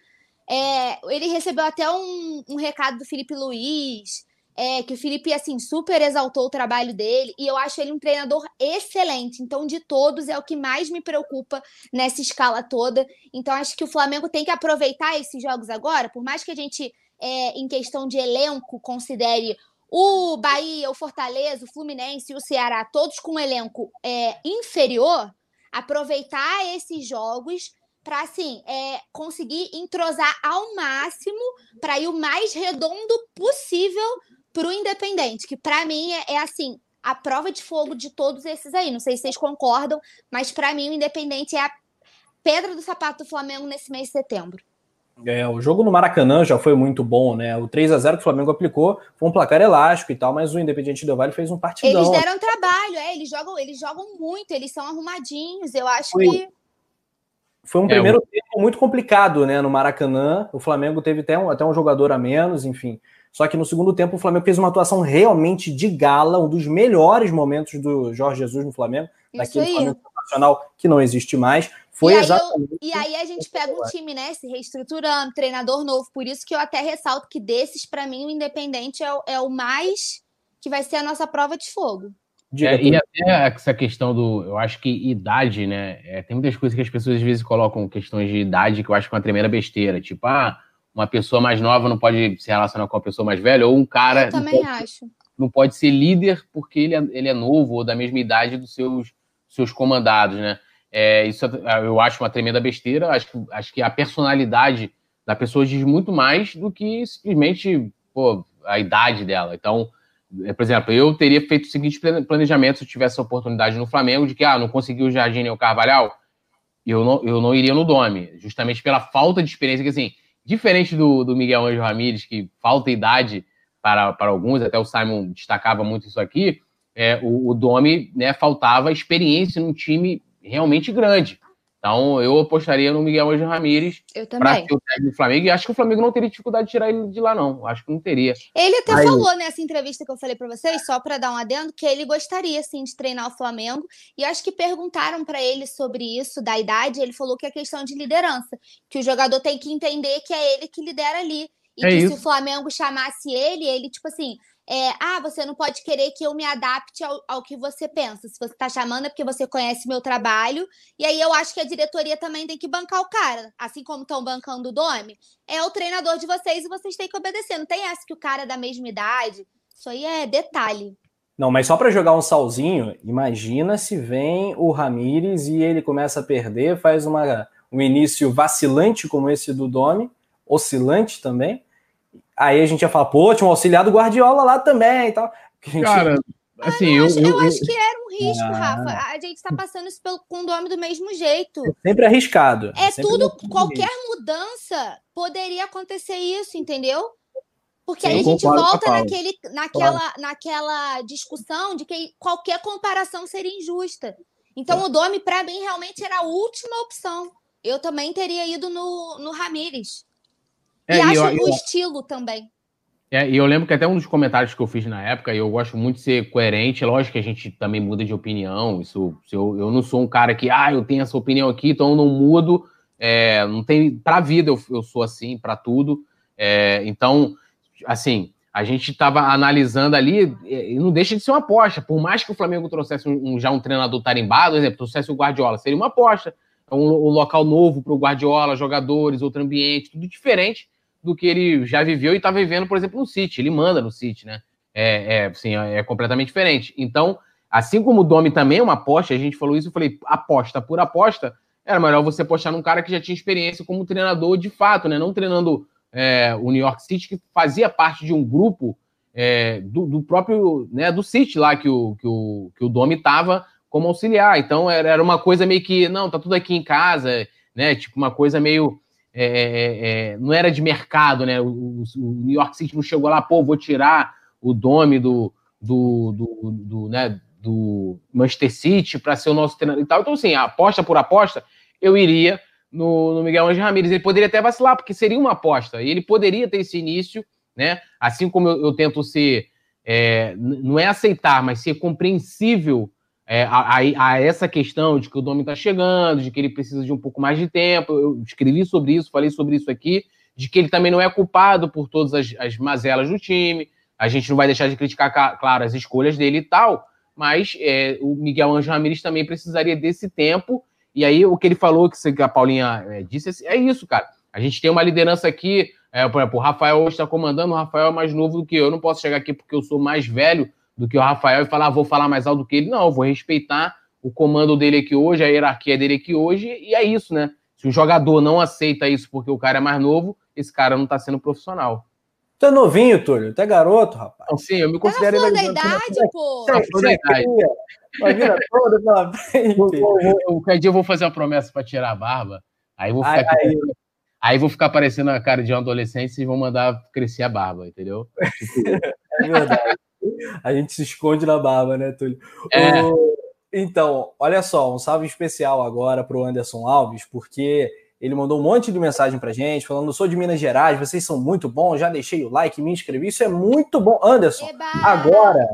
É, ele recebeu até um, um recado do Felipe Luiz, é, que o Felipe, assim, super exaltou o trabalho dele, e eu acho ele um treinador excelente. Então, de todos, é o que mais me preocupa nessa escala toda. Então, acho que o Flamengo tem que aproveitar esses jogos agora, por mais que a gente, é, em questão de elenco, considere o Bahia, o Fortaleza, o Fluminense e o Ceará, todos com um elenco é, inferior, aproveitar esses jogos para assim é, conseguir entrosar ao máximo para ir o mais redondo possível para o Independente, que para mim é, é, assim a prova de fogo de todos esses aí. Não sei se vocês concordam, mas para mim o Independente é a pedra do sapato do Flamengo nesse mês de setembro. É, o jogo no Maracanã já foi muito bom, né? O 3 a 0 que o Flamengo aplicou foi um placar elástico e tal, mas o Independente Del Vale fez um partidão. Eles deram trabalho, é, eles jogam, eles jogam muito, eles são arrumadinhos. Eu acho foi, que foi um é, primeiro tempo muito complicado, né? No Maracanã, o Flamengo teve até um, até um jogador a menos, enfim. Só que no segundo tempo o Flamengo fez uma atuação realmente de gala, um dos melhores momentos do Jorge Jesus no Flamengo, Isso daquele aí. Flamengo nacional que não existe mais. Foi e exatamente. Eu, e aí a gente pega um time, né, se reestruturando, treinador novo. Por isso que eu até ressalto que desses, para mim, o Independente é, é o mais que vai ser a nossa prova de fogo. É, e até essa questão do. Eu acho que idade, né? É, tem muitas coisas que as pessoas às vezes colocam questões de idade que eu acho que é uma tremenda besteira. Tipo, ah, uma pessoa mais nova não pode se relacionar com uma pessoa mais velha, ou um cara. Eu também não pode, acho. Não pode ser líder porque ele é, ele é novo ou da mesma idade dos seus, seus comandados, né? É, isso eu acho uma tremenda besteira. Acho, acho que a personalidade da pessoa diz muito mais do que simplesmente pô, a idade dela. Então, é, por exemplo, eu teria feito o seguinte planejamento se eu tivesse a oportunidade no Flamengo de que, ah, não conseguiu o Jardim nem o Carvalhal, eu não, eu não iria no Dome, justamente pela falta de experiência, que assim, Diferente do, do Miguel Anjo Ramírez, que falta idade para, para alguns, até o Simon destacava muito isso aqui, é, o, o Domi né, faltava experiência num time realmente grande. Então, eu apostaria no Miguel Angel Ramírez para ser o técnico do Flamengo. E acho que o Flamengo não teria dificuldade de tirar ele de lá, não. Acho que não teria. Ele até falou nessa entrevista que eu falei para vocês, só para dar um adendo, que ele gostaria, sim, de treinar o Flamengo. E acho que perguntaram para ele sobre isso, da idade. Ele falou que é questão de liderança. Que o jogador tem que entender que é ele que lidera ali. E é que isso. se o Flamengo chamasse ele, ele, tipo assim, é, ah, você não pode querer que eu me adapte ao, ao que você pensa. Se você está chamando é porque você conhece meu trabalho. E aí eu acho que a diretoria também tem que bancar o cara. Assim como estão bancando o Domi, é o treinador de vocês e vocês têm que obedecer. Não tem essa que o cara é da mesma idade. Isso aí é detalhe. Não, mas só para jogar um salzinho, imagina se vem o Ramires e ele começa a perder, faz uma, um início vacilante como esse do Domi, oscilante também Aí a gente ia falar, pô, tinha um auxiliar do Guardiola lá também e tal. Gente... Cara, assim, ah, eu, acho, eu, eu, acho que era um risco, ah, Rafa. A gente tá passando isso pelo, com o nome do mesmo jeito. É sempre arriscado. É, é tudo, qualquer mudança poderia acontecer isso, entendeu? Porque Sim, aí a gente volta naquele, naquela, naquela discussão de que qualquer comparação seria injusta. Então, o Domi, para mim, realmente era a última opção. Eu também teria ido no, no Ramires. É, e acho eu, o estilo também. É, e eu lembro que até um dos comentários que eu fiz na época, e eu gosto muito de ser coerente, lógico que a gente também muda de opinião, isso, eu, eu não sou um cara que, ah, eu tenho essa opinião aqui, então eu não mudo, é, não tem, pra vida eu, eu sou assim, para tudo, é, então, assim, a gente estava analisando ali, e não deixa de ser uma aposta, por mais que o Flamengo trouxesse um, um, já um treinador tarimbado, por exemplo, trouxesse o Guardiola, seria uma aposta, um, um local novo para o Guardiola, jogadores, outro ambiente, tudo diferente, do que ele já viveu e está vivendo, por exemplo, no City. Ele manda no City, né? É, é, assim, é completamente diferente. Então, assim como o Domi também é uma aposta, a gente falou isso, eu falei, aposta por aposta, era melhor você apostar num cara que já tinha experiência como treinador de fato, né? Não treinando é, o New York City, que fazia parte de um grupo é, do, do, próprio, né, do City lá que o, que o, que o Domi estava como auxiliar. Então, era, era uma coisa meio que, não, tá tudo aqui em casa, né? Tipo, uma coisa meio é, é, é, não era de mercado, né? O, o, New York City não chegou lá, pô, vou tirar o Dome do, do, do, do, né, do Manchester City para ser o nosso treinador e tal. Então, assim, aposta por aposta, eu iria no, no Miguel Angel Ramírez. Ele poderia até vacilar, porque seria uma aposta. E ele poderia ter esse início, né? Assim como eu, eu tento ser. É, não é aceitar, mas ser compreensível é, a, a, essa questão de que o Domi está chegando, de que ele precisa de um pouco mais de tempo. Eu escrevi sobre isso, falei sobre isso aqui, de que ele também não é culpado por todas as, as mazelas do time. A gente não vai deixar de criticar, claro, as escolhas dele e tal, mas é, o Miguel Anjo Ramirez também precisaria desse tempo. E aí, o que ele falou, que a Paulinha é, disse, é isso, cara. A gente tem uma liderança aqui, é, por exemplo, o Rafael hoje está comandando, o Rafael é mais novo do que eu. Eu não posso chegar aqui porque eu sou mais velho do que o Rafael e falar, ah, vou falar mais alto do que ele. Não, vou respeitar o comando dele aqui hoje, a hierarquia dele aqui hoje, e é isso, né? Se o jogador não aceita isso porque o cara é mais novo, esse cara não tá sendo profissional. Tu é novinho, Túlio. Tu é garoto, rapaz. Não, sim, eu me considero. Tá da idade, pô. Tá da idade. Imagina *laughs* toda pela frente. Dia eu vou fazer uma promessa pra tirar a barba. Aí vou ficar. Aí, aí. aí vou ficar parecendo a cara de um adolescente e vão mandar crescer a barba, entendeu? *laughs* é verdade a gente se esconde na barba, né, Túlio? É. O... Então, olha só, um salve especial agora para o Anderson Alves, porque ele mandou um monte de mensagem para gente, falando: sou de Minas Gerais, vocês são muito bons, já deixei o like, me inscrevi, isso é muito bom. Anderson, Eba! agora,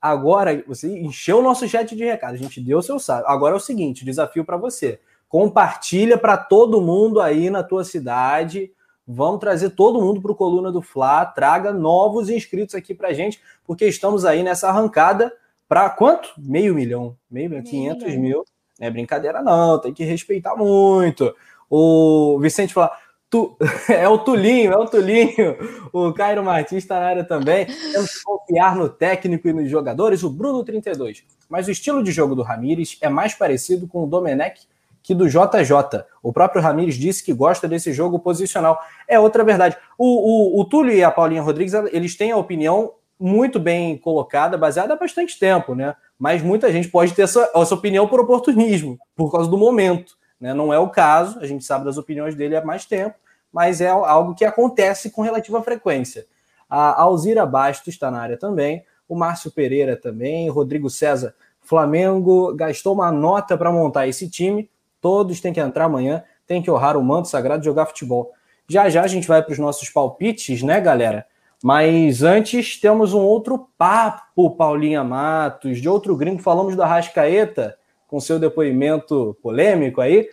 agora você encheu o nosso chat de recado, a gente deu o seu salve. Agora é o seguinte: desafio para você. Compartilha para todo mundo aí na tua cidade Vamos trazer todo mundo para o Coluna do Fla, traga novos inscritos aqui para gente, porque estamos aí nessa arrancada para quanto? Meio milhão, meio milhão, 500 mil. Não é brincadeira não, tem que respeitar muito. O Vicente fala, tu, *laughs* é o Tulinho, é o Tulinho. O Cairo Martins está na área também. Temos que confiar no técnico e nos jogadores. O Bruno 32. Mas o estilo de jogo do Ramires é mais parecido com o Domenech que do JJ. O próprio Ramires disse que gosta desse jogo posicional. É outra verdade. O, o, o Túlio e a Paulinha Rodrigues, eles têm a opinião muito bem colocada, baseada há bastante tempo, né? Mas muita gente pode ter essa, essa opinião por oportunismo, por causa do momento. Né? Não é o caso, a gente sabe das opiniões dele há mais tempo, mas é algo que acontece com relativa frequência. A Alzira Bastos está na área também, o Márcio Pereira também, Rodrigo César. Flamengo gastou uma nota para montar esse time Todos têm que entrar amanhã, têm que honrar o manto sagrado e jogar futebol. Já já a gente vai para os nossos palpites, né, galera? Mas antes temos um outro papo, Paulinha Matos, de outro gringo. Falamos da Rascaeta, com seu depoimento polêmico aí.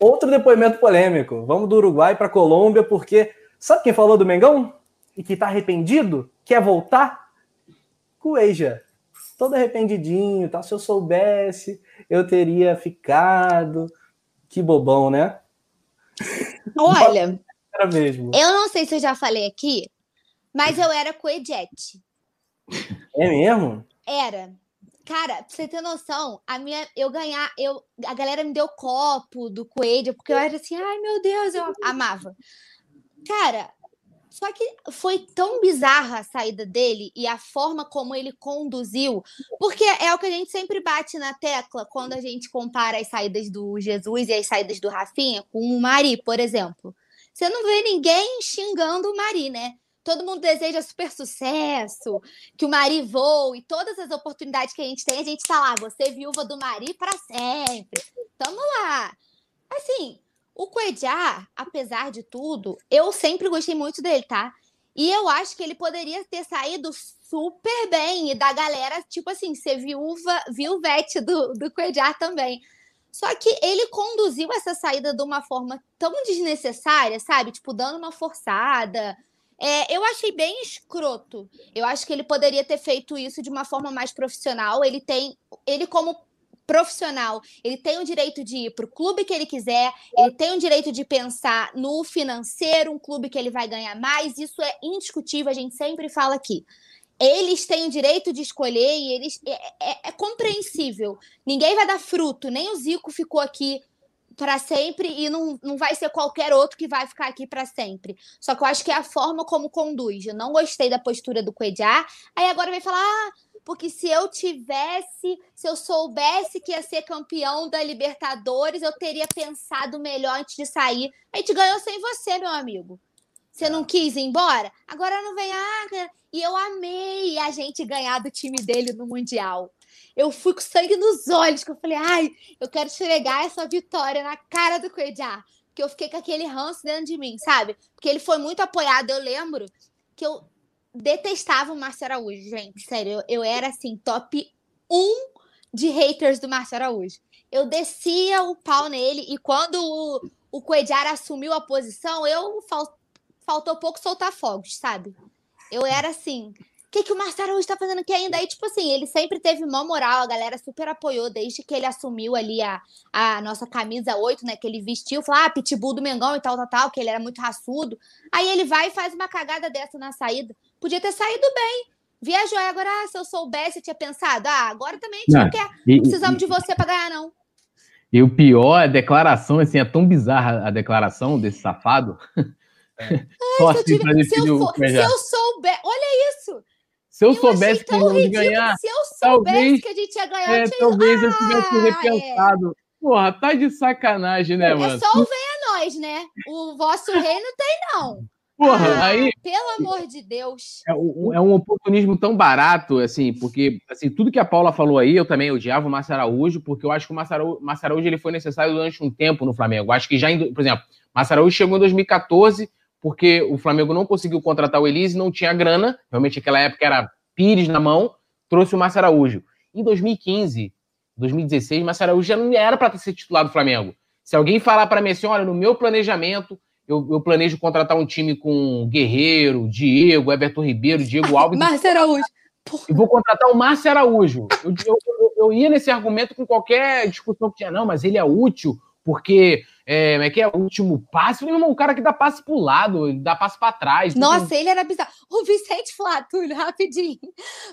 Outro depoimento polêmico. Vamos do Uruguai para Colômbia, porque sabe quem falou do Mengão? E que está arrependido? Quer voltar? Cueja. Todo arrependidinho, tá? Se eu soubesse, eu teria ficado. Que bobão, né? Olha, Era mesmo. eu não sei se eu já falei aqui, mas eu era coedete. É mesmo? Era. Cara, pra você ter noção, a minha, eu ganhar, eu, a galera me deu copo do coelho, porque eu era assim, ai meu Deus, eu amava. Cara, só que foi tão bizarra a saída dele e a forma como ele conduziu, porque é o que a gente sempre bate na tecla quando a gente compara as saídas do Jesus e as saídas do Rafinha com o Mari, por exemplo. Você não vê ninguém xingando o Mari, né? Todo mundo deseja super sucesso, que o Mari voe, todas as oportunidades que a gente tem, a gente está lá, você viúva do Mari para sempre. Tamo lá. Assim, o Cuejá, apesar de tudo, eu sempre gostei muito dele, tá? E eu acho que ele poderia ter saído super bem e da galera, tipo assim, ser viúva, viuvete do, do Cuejá também. Só que ele conduziu essa saída de uma forma tão desnecessária, sabe? Tipo, dando uma forçada, é, eu achei bem escroto. Eu acho que ele poderia ter feito isso de uma forma mais profissional. Ele tem, ele como profissional, ele tem o direito de ir para o clube que ele quiser, ele tem o direito de pensar no financeiro, um clube que ele vai ganhar mais. Isso é indiscutível, a gente sempre fala aqui. Eles têm o direito de escolher e eles é, é, é compreensível. Ninguém vai dar fruto, nem o Zico ficou aqui para sempre e não, não vai ser qualquer outro que vai ficar aqui para sempre. Só que eu acho que é a forma como conduz. Eu não gostei da postura do Cuejá. Aí agora vai falar, ah, porque se eu tivesse, se eu soubesse que ia ser campeão da Libertadores, eu teria pensado melhor antes de sair. A gente ganhou sem você, meu amigo. Você não quis ir embora? Agora não vem, ah, e eu amei a gente ganhar do time dele no Mundial eu fui com sangue nos olhos, que eu falei, ai, eu quero esfregar essa vitória na cara do Cuejá. Que eu fiquei com aquele ranço dentro de mim, sabe? Porque ele foi muito apoiado. Eu lembro que eu detestava o Márcio Araújo, gente. Sério, eu, eu era assim, top 1 de haters do Márcio Araújo. Eu descia o pau nele e quando o, o Coediar assumiu a posição, eu fal, faltou pouco soltar fogos, sabe? Eu era assim, que, que o Marcelo Araújo tá fazendo aqui ainda? Aí, tipo assim, ele sempre teve uma moral, a galera super apoiou desde que ele assumiu ali a, a nossa camisa 8, né? Que ele vestiu, falou, ah, pitbull do Mengão e tal, tal, tal, que ele era muito raçudo. Aí ele vai e faz uma cagada dessa na saída. Podia ter saído bem. Viajou, aí agora, ah, se eu soubesse, eu tinha pensado, ah, agora também a gente não, não quer, e, não precisamos e, de você para ganhar, não. E o pior, a declaração, assim, é tão bizarra a declaração desse safado. É. *laughs* Só Ai, assim, se, eu, se, eu for, se eu souber, olha isso, se eu, eu soubesse que ia ganhar. Se eu soubesse talvez, que a gente ia ganhar, é, talvez ah, eu tivesse repensado. É. Porra, tá de sacanagem, né, é mano? É só o venha nós, né? O vosso rei não tem, não. Porra, ah, aí. Pelo amor de Deus. É um, é um, oportunismo tão barato, assim, porque assim, tudo que a Paula falou aí, eu também odiava o Márcio Araújo, porque eu acho que o Márcio Araújo, ele foi necessário durante um tempo no Flamengo. Acho que já, em, por exemplo, Márcio Araújo chegou em 2014, porque o Flamengo não conseguiu contratar o Elise, não tinha grana. Realmente, naquela época era Pires na mão, trouxe o Márcio Araújo. Em 2015, 2016, o Márcio Araújo já não era para sido titular do Flamengo. Se alguém falar para mim assim, olha, no meu planejamento, eu, eu, planejo contratar um time com Guerreiro, Diego, Everton Ribeiro, Diego *laughs* Alves. Márcio Araújo. E vou contratar o Márcio Araújo. Eu, eu, eu, ia nesse argumento com qualquer discussão que tinha, não, mas ele é útil porque é, é que é o último passe. Irmão, o cara que dá passe pro lado, dá passe para trás. Nossa, ele era bizarro. O Vicente Flatulho, rapidinho.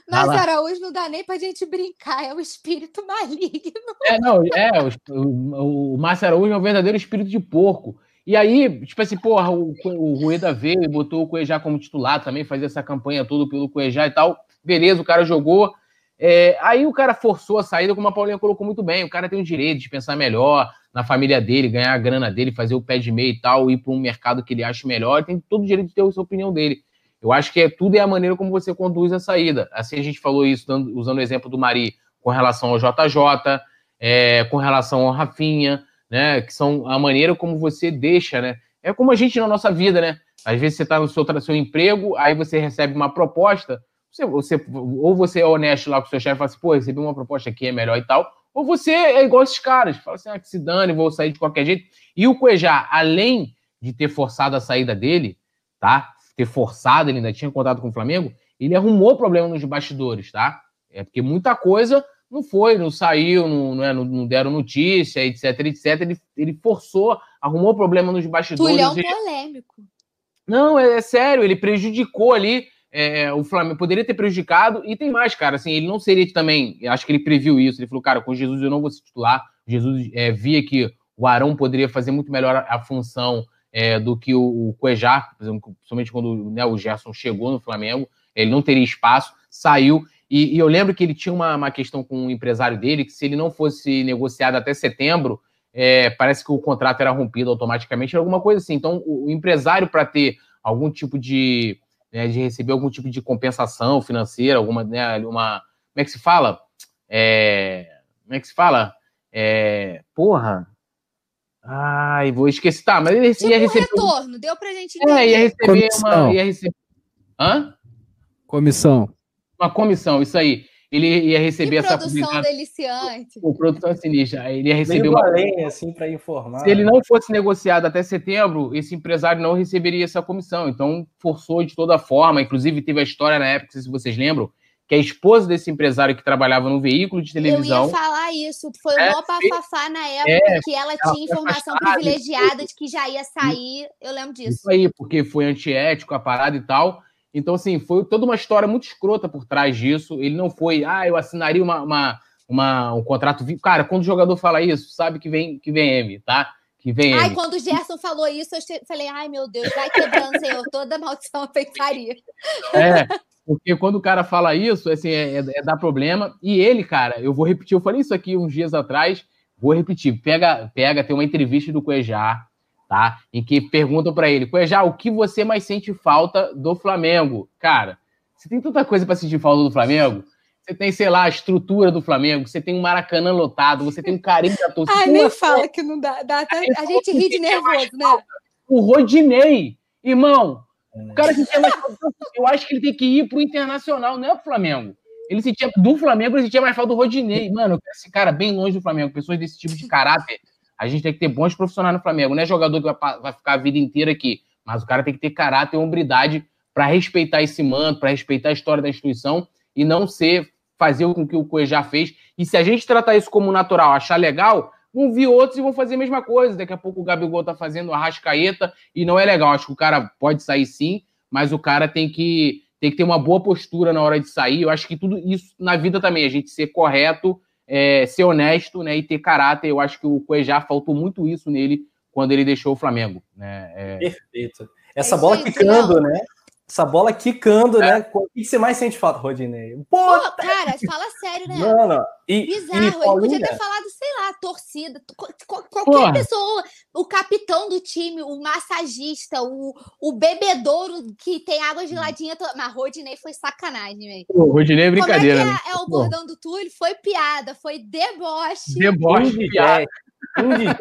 Mas ah, Araújo não dá nem pra gente brincar, é o espírito *laughs* maligno. É, não, é, o, o Márcio Araújo é um verdadeiro espírito de porco. E aí, tipo assim, porra, o, o Rueda veio e botou o Cuejá como titular também, fazia essa campanha toda pelo Cuejá e tal. Beleza, o cara jogou. É, aí o cara forçou a saída, como a Paulinha colocou muito bem. O cara tem o direito de pensar melhor, na família dele, ganhar a grana dele, fazer o pé de meio e tal, ir para um mercado que ele acha melhor, ele tem todo o direito de ter a sua opinião dele. Eu acho que é, tudo é a maneira como você conduz a saída. Assim a gente falou isso dando, usando o exemplo do Mari com relação ao JJ, é, com relação ao Rafinha, né? Que são a maneira como você deixa, né? É como a gente na nossa vida, né? Às vezes você está no seu, seu emprego, aí você recebe uma proposta, você, você, ou você é honesto lá com o seu chefe e fala assim, pô, recebi uma proposta aqui, é melhor e tal, ou você é igual esses caras, fala assim, ah, que se dane, vou sair de qualquer jeito. E o Cuejá, além de ter forçado a saída dele, tá? Ter forçado, ele ainda tinha contato com o Flamengo, ele arrumou problema nos bastidores, tá? É porque muita coisa não foi, não saiu, não, não, é, não deram notícia, etc, etc. Ele, ele forçou, arrumou problema nos bastidores. Tulhão polêmico. Não, é, é, sério, ele prejudicou ali é, o Flamengo, poderia ter prejudicado, e tem mais, cara, assim, ele não seria também, acho que ele previu isso, ele falou, cara, com Jesus eu não vou se titular, Jesus é, via que o Arão poderia fazer muito melhor a, função é, do que o, o Cuejar, principalmente quando né, o Gerson chegou no Flamengo, ele não teria espaço, saiu, e, e eu lembro que ele tinha uma, uma questão com o empresário dele, que se ele não fosse negociado até setembro, é, parece que o contrato era rompido automaticamente, alguma coisa assim. Então, o, o empresário, para ter algum tipo de, né, de receber algum tipo de compensação financeira, alguma, né, uma, como é que se fala? É, como é que se fala? É, porra, Ai, vou esquecer. Tá, mas ele tipo ia receber. Um retorno, deu pra gente entender. É, ia receber comissão. uma. Ia receber... Hã? Comissão. Uma comissão, isso aí ele ia receber que essa produção deliciante. O produção sinistra. Ele ia receber uma além, assim para informar. Se ele não fosse negociado até setembro, esse empresário não receberia essa comissão. Então forçou de toda forma. Inclusive teve a história na época, se vocês lembram, que a esposa desse empresário que trabalhava no veículo de televisão. Eu ia falar isso. Foi é, uma bafafá na época é, que ela, ela tinha informação privilegiada de que já ia sair. Eu lembro disso. Isso aí, porque foi antiético a parada e tal. Então, assim, foi toda uma história muito escrota por trás disso. Ele não foi, ah, eu assinaria uma, uma, uma um contrato. Cara, quando o jogador fala isso, sabe que vem, que vem M, tá? Que vem Ai, M. quando o Gerson falou isso, eu falei, ai meu Deus, vai quebrando, Senhor, toda maldição feitaria. É, porque quando o cara fala isso, assim, é, é, é dar problema. E ele, cara, eu vou repetir, eu falei isso aqui uns dias atrás, vou repetir. Pega, pega, tem uma entrevista do Cuejar, tá? Em que perguntam para ele, Cuejá, o que você mais sente falta do Flamengo? Cara, você tem tanta coisa para sentir falta do Flamengo. Você tem, sei lá, a estrutura do Flamengo, você tem um Maracanã lotado, você tem um carinho da torcida. Ai, nem fala que não dá. dá até, a gente ri de nervoso, né? O Rodinei, irmão, o cara que tinha mais eu acho que ele tem que ir pro Internacional, não é pro Flamengo. Ele sentia do Flamengo, ele sentia mais falta do Rodinei. Mano, esse cara bem longe do Flamengo, pessoas desse tipo de caráter a gente tem que ter bons profissionais no Flamengo. Não é jogador que vai, vai ficar a vida inteira aqui, mas o cara tem que ter caráter e hombridade para respeitar esse manto, para respeitar a história da instituição e não ser fazer com que o Cuejá fez. E se a gente tratar isso como natural, achar legal, vão vir outros e vão fazer a mesma coisa. Daqui a pouco o Gabigol tá fazendo a rascaeta e não é legal. Acho que o cara pode sair sim, mas o cara tem que, tem que ter uma boa postura na hora de sair. Eu acho que tudo isso na vida também, a gente ser correto é, ser honesto né, e ter caráter. Eu acho que o Cuejá faltou muito isso nele quando ele deixou o Flamengo. Né? É... Perfeito. Essa é bola quicando, né? Essa bola quicando, é. né? O que você mais sente falta, Rodinei? Pô, cara, fala sério, né? Mano, e, Bizarro. E ele podia ter falado, sei lá, torcida, qualquer Porra. pessoa, o capitão do time, o massagista, o, o bebedouro que tem água geladinha. To... Mas Rodinei foi sacanagem, velho. O Rodinei é brincadeira. Como é, é, é o bordão do Túlio? Foi piada, foi deboche. Deboche, um piada. Um de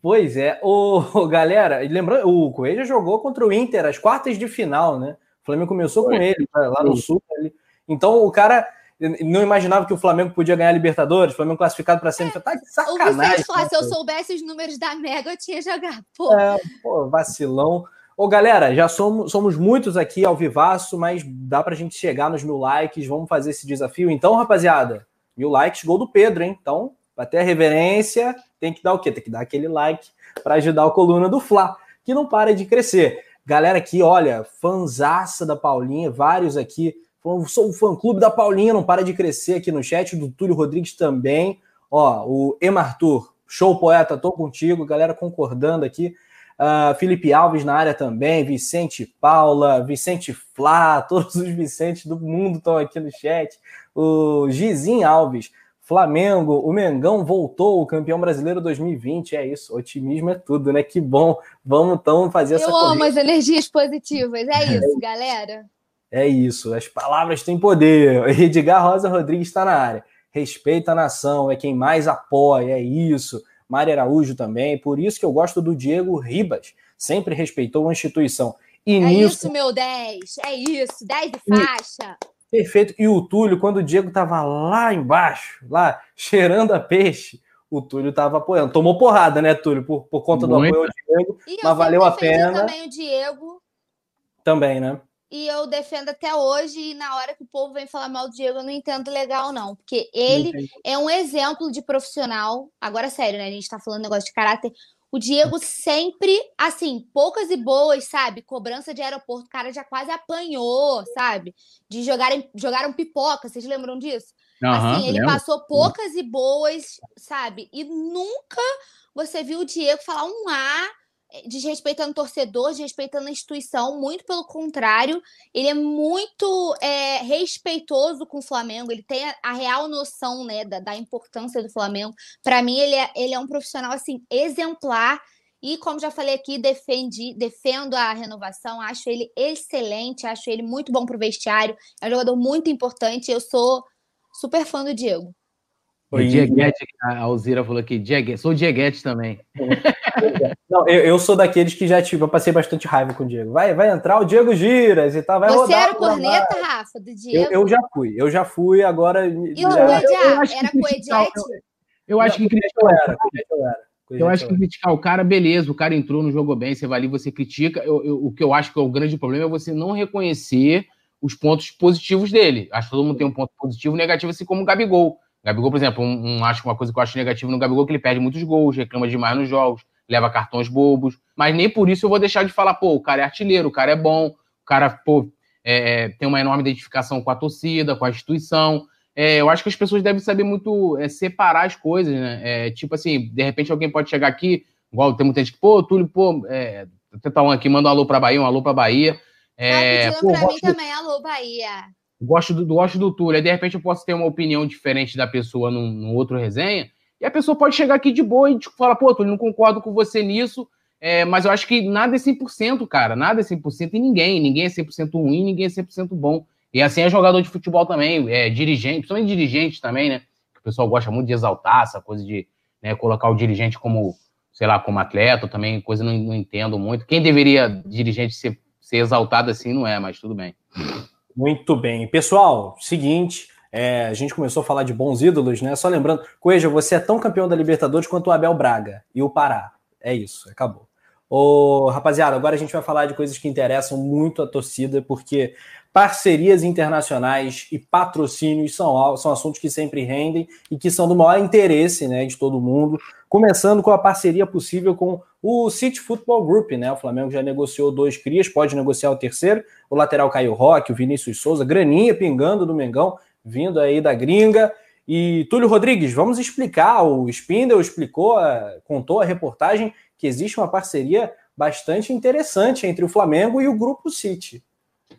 Pois é. O, galera, lembrando, o Coelho jogou contra o Inter as quartas de final, né? O Flamengo começou Foi. com ele tá, lá no Sul. Ele... Então o cara não imaginava que o Flamengo podia ganhar a Libertadores, o Flamengo classificado para sempre. É, tá de sacanagem. O né, se eu soubesse os números da Mega, eu tinha jogado. Pô. É, pô, vacilão. Ô, galera, já somos, somos muitos aqui ao vivaço, mas dá pra gente chegar nos mil likes. Vamos fazer esse desafio. Então, rapaziada, mil likes, gol do Pedro, hein? Então, ter a reverência, tem que dar o quê? Tem que dar aquele like para ajudar a coluna do Fla, que não para de crescer. Galera aqui, olha, fanzaça da Paulinha, vários aqui. Sou o fã-clube da Paulinha, não para de crescer aqui no chat, do Túlio Rodrigues também. Ó, o Emartur, show poeta, tô contigo, galera concordando aqui. Uh, Felipe Alves na área também, Vicente Paula, Vicente Flá, *laughs* todos os Vicentes do mundo estão aqui no chat. O Gizim Alves, Flamengo, o Mengão voltou, o campeão brasileiro 2020. É isso, otimismo é tudo, né? Que bom. Vamos então fazer essa Eu corrida. amo as energias positivas. É *laughs* isso, galera. É isso, as palavras têm poder. Edgar Rosa Rodrigues está na área. Respeita a nação, é quem mais apoia, é isso. Mário Araújo também. Por isso que eu gosto do Diego Ribas. Sempre respeitou a instituição. E é nisso... isso, meu 10. É isso. 10 de faixa. Perfeito. E o Túlio, quando o Diego estava lá embaixo, lá cheirando a peixe, o Túlio estava apoiando. Tomou porrada, né, Túlio, por, por conta do apoio ao Diego, e mas valeu a pena. também o Diego. Também, né? E eu defendo até hoje, e na hora que o povo vem falar mal do Diego, eu não entendo legal, não. Porque ele é um exemplo de profissional. Agora, sério, né? A gente tá falando negócio de caráter. O Diego sempre, assim, poucas e boas, sabe? Cobrança de aeroporto, o cara já quase apanhou, sabe? De jogarem, jogaram pipoca, vocês lembram disso? Uhum, assim, ele lembro. passou poucas e boas, sabe? E nunca você viu o Diego falar um A desrespeitando o torcedor, desrespeitando a instituição, muito pelo contrário, ele é muito é, respeitoso com o Flamengo, ele tem a, a real noção né, da, da, importância do Flamengo. Para mim, ele é, ele é um profissional assim exemplar. E como já falei aqui, defendi, defendo a renovação, acho ele excelente, acho ele muito bom para o vestiário, é um jogador muito importante. Eu sou super fã do Diego. O Dieguete, a Alzira falou aqui, Dieguete, sou Dieguete também. Não, eu, eu, sou daqueles que já tive, eu passei bastante raiva com o Diego. Vai, vai entrar o Diego Giras e tal, vai Você rodar. Era corneta, vai. Rafa, do Diego? Eu, eu, já fui, eu já fui, agora... E já... o Coediá, era Coediete? Eu acho que criticar era, eu era. Eu acho que criticar o cara, beleza, o cara entrou, não jogou bem, você vai ali, você critica. Eu, eu, o que eu acho que é o grande problema é você não reconhecer os pontos positivos dele. Acho que todo mundo tem um ponto positivo e negativo, assim como o Gabigol. Gabigol, por exemplo, um, um, acho uma coisa que eu acho negativa no Gabigol é que ele perde muitos gols, reclama demais nos jogos, leva cartões bobos. Mas nem por isso eu vou deixar de falar, pô, o cara é artilheiro, o cara é bom, o cara, pô, é, é tem uma enorme identificação com a torcida, com a instituição. É, eu acho que as pessoas devem saber muito é, separar as coisas, né? É, tipo assim, de repente alguém pode chegar aqui, igual tem muita gente que, pô, Túlio, pô, é, tentar um aqui, manda um alô pra Bahia, um alô pra Bahia. É, tá pô, pra mim também, alô, Bahia gosto do, gosto do Túlio, aí de repente eu posso ter uma opinião diferente da pessoa num, num outro resenha, e a pessoa pode chegar aqui de boa e falar, pô, Túlio, não concordo com você nisso, é, mas eu acho que nada é 100%, cara, nada é 100% em ninguém, ninguém é 100% ruim, ninguém é 100% bom. E assim é jogador de futebol também, é dirigente, principalmente dirigente também, né? Que o pessoal gosta muito de exaltar essa coisa de né, colocar o dirigente como, sei lá, como atleta, também coisa não, não entendo muito. Quem deveria dirigente ser, ser exaltado assim não é, mas tudo bem. Muito bem. Pessoal, seguinte, é, a gente começou a falar de bons ídolos, né? Só lembrando, Coelho, você é tão campeão da Libertadores quanto o Abel Braga e o Pará. É isso, acabou. Ô, rapaziada, agora a gente vai falar de coisas que interessam muito a torcida, porque parcerias internacionais e patrocínios são, são assuntos que sempre rendem e que são do maior interesse né, de todo mundo. Começando com a parceria possível com o City Football Group, né? O Flamengo já negociou dois crias, pode negociar o terceiro. O lateral Caio Roque, o Vinícius Souza, graninha pingando do Mengão, vindo aí da gringa. E Túlio Rodrigues, vamos explicar. O Spindle explicou, contou a reportagem que existe uma parceria bastante interessante entre o Flamengo e o Grupo City.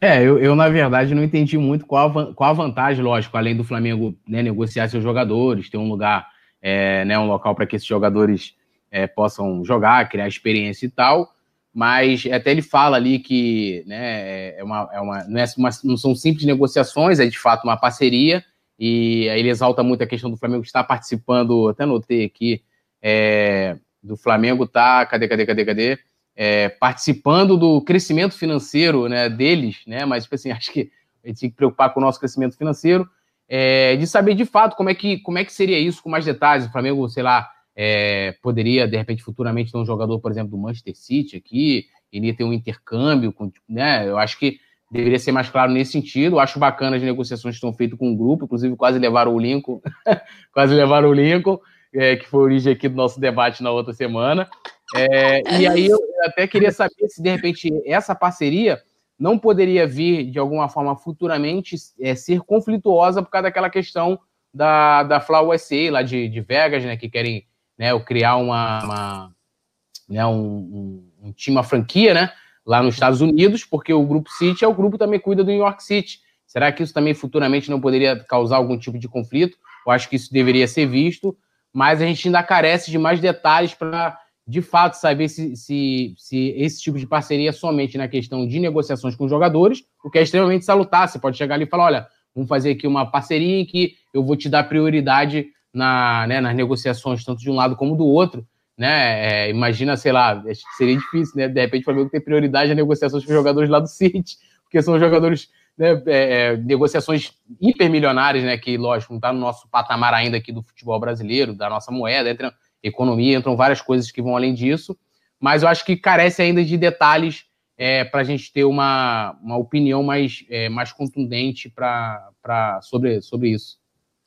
É, eu, eu, na verdade não entendi muito qual a, qual a vantagem, lógico, além do Flamengo né, negociar seus jogadores, ter um lugar, é, né, um local para que esses jogadores é, possam jogar, criar experiência e tal. Mas até ele fala ali que né, é uma, é uma, não, é uma, não são simples negociações, é de fato uma parceria. E aí ele exalta muito a questão do Flamengo estar participando, até notei aqui, é, do Flamengo tá, cadê, cadê, cadê, cadê? É, participando do crescimento financeiro né, deles, né? Mas tipo assim, *laughs* acho que a gente tem que preocupar com o nosso crescimento financeiro, é, de saber de fato como é que como é que seria isso com mais detalhes. O Flamengo, sei lá, é, poderia de repente futuramente ter um jogador, por exemplo, do Manchester City aqui, iria ter um intercâmbio, com, né? Eu acho que deveria ser mais claro nesse sentido. Acho bacana as negociações que estão feitas com o grupo, inclusive quase levaram o Lincoln, *laughs* quase levaram o Lincoln, é, que foi a origem aqui do nosso debate na outra semana. É, *laughs* e aí eu até queria saber se, de repente, essa parceria não poderia vir, de alguma forma, futuramente, é, ser conflituosa por causa daquela questão da, da Flower USA, lá de, de Vegas, né, que querem né, criar uma, uma né, um, um, um, time, uma franquia, né, lá nos Estados Unidos, porque o Grupo City é o grupo também cuida do New York City. Será que isso também futuramente não poderia causar algum tipo de conflito? Eu acho que isso deveria ser visto, mas a gente ainda carece de mais detalhes para de fato saber se, se, se, esse tipo de parceria é somente na questão de negociações com jogadores, o que é extremamente salutar. Você pode chegar ali e falar: olha, vamos fazer aqui uma parceria em que eu vou te dar prioridade na, né, nas negociações, tanto de um lado como do outro. Né? É, imagina, sei lá, seria difícil, né? De repente o Flamengo ter prioridade nas negociações com jogadores lá do City, porque são jogadores, né, é, é, negociações hipermilionárias, né? Que, lógico, não está no nosso patamar ainda aqui do futebol brasileiro, da nossa moeda, entra economia, entram várias coisas que vão além disso, mas eu acho que carece ainda de detalhes é, para a gente ter uma, uma opinião mais, é, mais contundente pra, pra, sobre, sobre isso.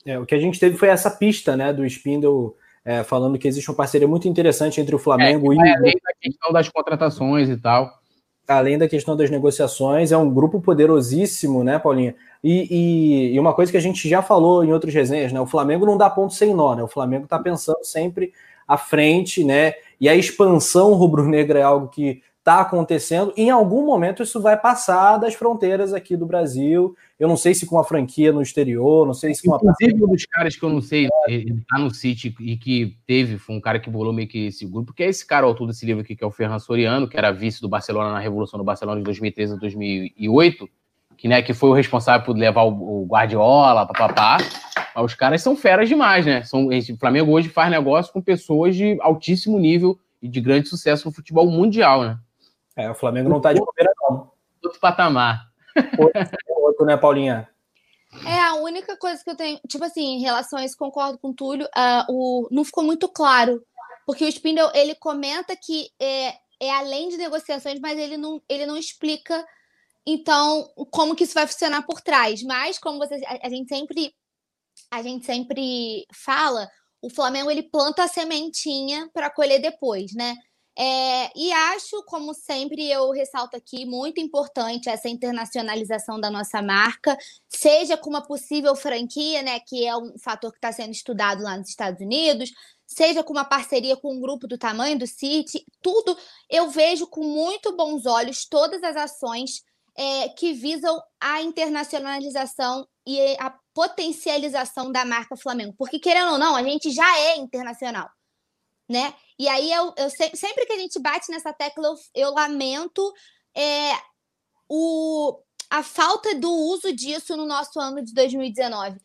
É, o que a gente teve foi essa pista né, do Spindle é, falando que existe uma parceria muito interessante entre o Flamengo é, e. Além da questão das contratações e tal. Além da questão das negociações, é um grupo poderosíssimo, né, Paulinha? E, e, e, uma coisa que a gente já falou em outros resenhas, né? O Flamengo não dá ponto sem nó, né? O Flamengo está pensando sempre à frente, né? E a expansão rubro-negra é algo que está acontecendo. Em algum momento isso vai passar das fronteiras aqui do Brasil. Eu não sei se com a franquia no exterior, não sei se com a. Inclusive, um dos caras que eu não sei, ele tá no City e que teve, foi um cara que bolou meio que esse grupo, que é esse cara, autor desse livro aqui, que é o Ferran Soriano, que era vice do Barcelona na Revolução do Barcelona de 2013 a 2008, que, né, que foi o responsável por levar o, o Guardiola, papapá. Mas os caras são feras demais, né? São, o Flamengo hoje faz negócio com pessoas de altíssimo nível e de grande sucesso no futebol mundial, né? É, o Flamengo não tá de bobeira, não. Outro patamar. Outro, outro, né, Paulinha? É, a única coisa que eu tenho, tipo assim, em relação a isso, concordo com o Túlio, uh, o, não ficou muito claro, porque o Spindle, ele comenta que é, é além de negociações, mas ele não, ele não explica, então, como que isso vai funcionar por trás, mas como você, a, a gente sempre a gente sempre fala, o Flamengo ele planta a sementinha para colher depois, né? É, e acho, como sempre, eu ressalto aqui, muito importante essa internacionalização da nossa marca, seja com uma possível franquia, né, que é um fator que está sendo estudado lá nos Estados Unidos, seja com uma parceria com um grupo do tamanho do City, tudo eu vejo com muito bons olhos todas as ações é, que visam a internacionalização e a potencialização da marca Flamengo. Porque, querendo ou não, a gente já é internacional né? E aí eu, eu sempre que a gente bate nessa tecla, eu, eu lamento é, o, a falta do uso disso no nosso ano de 2019.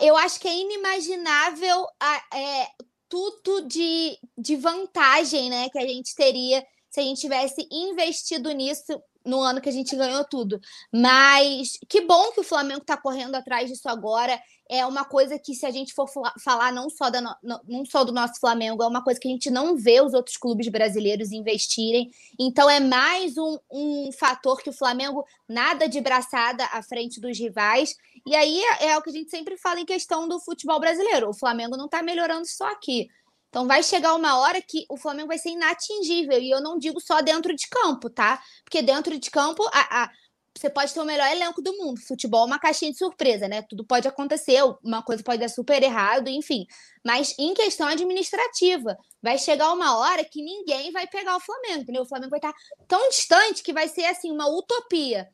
Eu acho que é inimaginável a, é, tudo de, de vantagem né, que a gente teria se a gente tivesse investido nisso no ano que a gente ganhou tudo. Mas que bom que o Flamengo está correndo atrás disso agora. É uma coisa que, se a gente for falar não só, da no, não só do nosso Flamengo, é uma coisa que a gente não vê os outros clubes brasileiros investirem. Então, é mais um, um fator que o Flamengo nada de braçada à frente dos rivais. E aí é, é o que a gente sempre fala em questão do futebol brasileiro. O Flamengo não está melhorando só aqui. Então vai chegar uma hora que o Flamengo vai ser inatingível. E eu não digo só dentro de campo, tá? Porque dentro de campo, a, a, você pode ter o melhor elenco do mundo. Futebol é uma caixinha de surpresa, né? Tudo pode acontecer, uma coisa pode dar super errado, enfim. Mas em questão administrativa, vai chegar uma hora que ninguém vai pegar o Flamengo, entendeu? O Flamengo vai estar tão distante que vai ser assim uma utopia.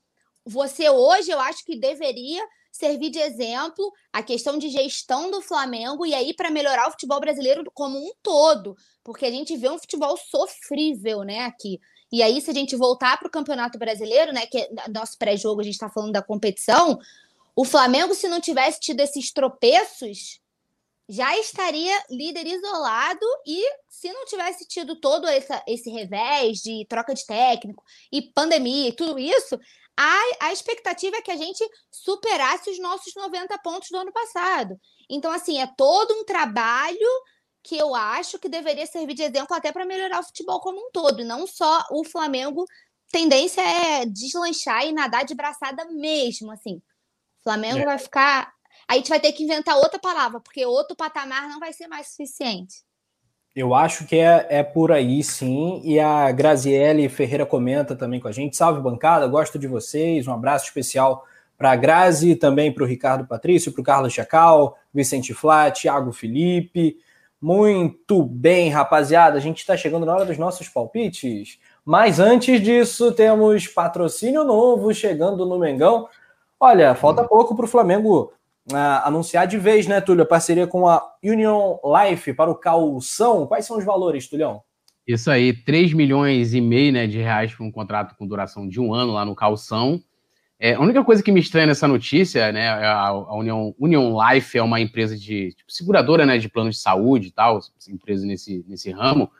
Você hoje, eu acho que deveria servir de exemplo a questão de gestão do Flamengo e aí para melhorar o futebol brasileiro como um todo, porque a gente vê um futebol sofrível, né, aqui. E aí, se a gente voltar para o Campeonato Brasileiro, né, que é nosso pré-jogo, a gente está falando da competição, o Flamengo, se não tivesse tido esses tropeços, já estaria líder isolado e se não tivesse tido todo essa, esse revés de troca de técnico e pandemia e tudo isso, a, a expectativa é que a gente superasse os nossos 90 pontos do ano passado. Então, assim, é todo um trabalho que eu acho que deveria servir de exemplo até para melhorar o futebol como um todo, não só o Flamengo. Tendência é deslanchar e nadar de braçada mesmo, assim. O Flamengo é. vai ficar. Aí a gente vai ter que inventar outra palavra, porque outro patamar não vai ser mais suficiente. Eu acho que é, é por aí, sim. E a Graziele Ferreira comenta também com a gente. Salve, bancada, gosto de vocês. Um abraço especial para a Grazi, também para o Ricardo Patrício, para o Carlos Chacal, Vicente Flá, Thiago Felipe. Muito bem, rapaziada. A gente está chegando na hora dos nossos palpites. Mas antes disso, temos patrocínio novo chegando no Mengão. Olha, falta pouco para o Flamengo uh, anunciar de vez, né, Túlio? A parceria com a Union Life para o calção. Quais são os valores, Tulhão? Isso aí, 3 milhões e meio né, de reais para um contrato com duração de um ano lá no calção. É, a única coisa que me estranha nessa notícia, né, é a, a Union, Union Life é uma empresa de tipo, seguradora, né, de plano de saúde e tal, empresa nesse, nesse ramo,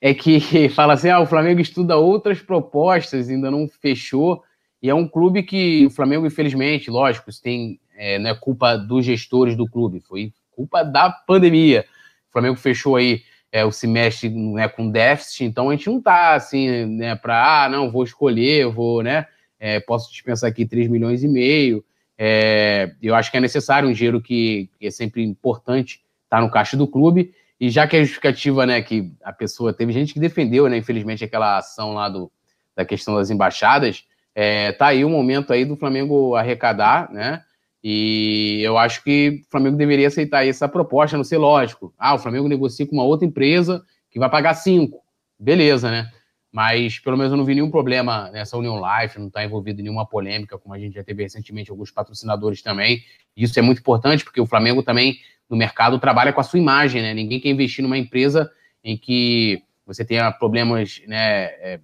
é que *laughs* fala assim, ah, o Flamengo estuda outras propostas, ainda não fechou, e é um clube que o Flamengo, infelizmente, lógico, isso tem, é, não é culpa dos gestores do clube, foi culpa da pandemia. O Flamengo fechou aí é, o semestre né, com déficit, então a gente não tá assim, né, para, ah, não, vou escolher, vou, né, é, posso dispensar aqui 3 milhões e meio. É, eu acho que é necessário um dinheiro que, que é sempre importante estar tá no caixa do clube. E já que a justificativa, né, que a pessoa teve gente que defendeu, né, infelizmente, aquela ação lá do, da questão das embaixadas, é, tá aí o momento aí do Flamengo arrecadar, né? E eu acho que o Flamengo deveria aceitar essa proposta, não ser lógico. Ah, o Flamengo negocia com uma outra empresa que vai pagar cinco. Beleza, né? Mas pelo menos eu não vi nenhum problema nessa União Life, não está envolvido em nenhuma polêmica, como a gente já teve recentemente alguns patrocinadores também. Isso é muito importante, porque o Flamengo também, no mercado, trabalha com a sua imagem, né? Ninguém quer investir numa empresa em que você tenha problemas, né? É,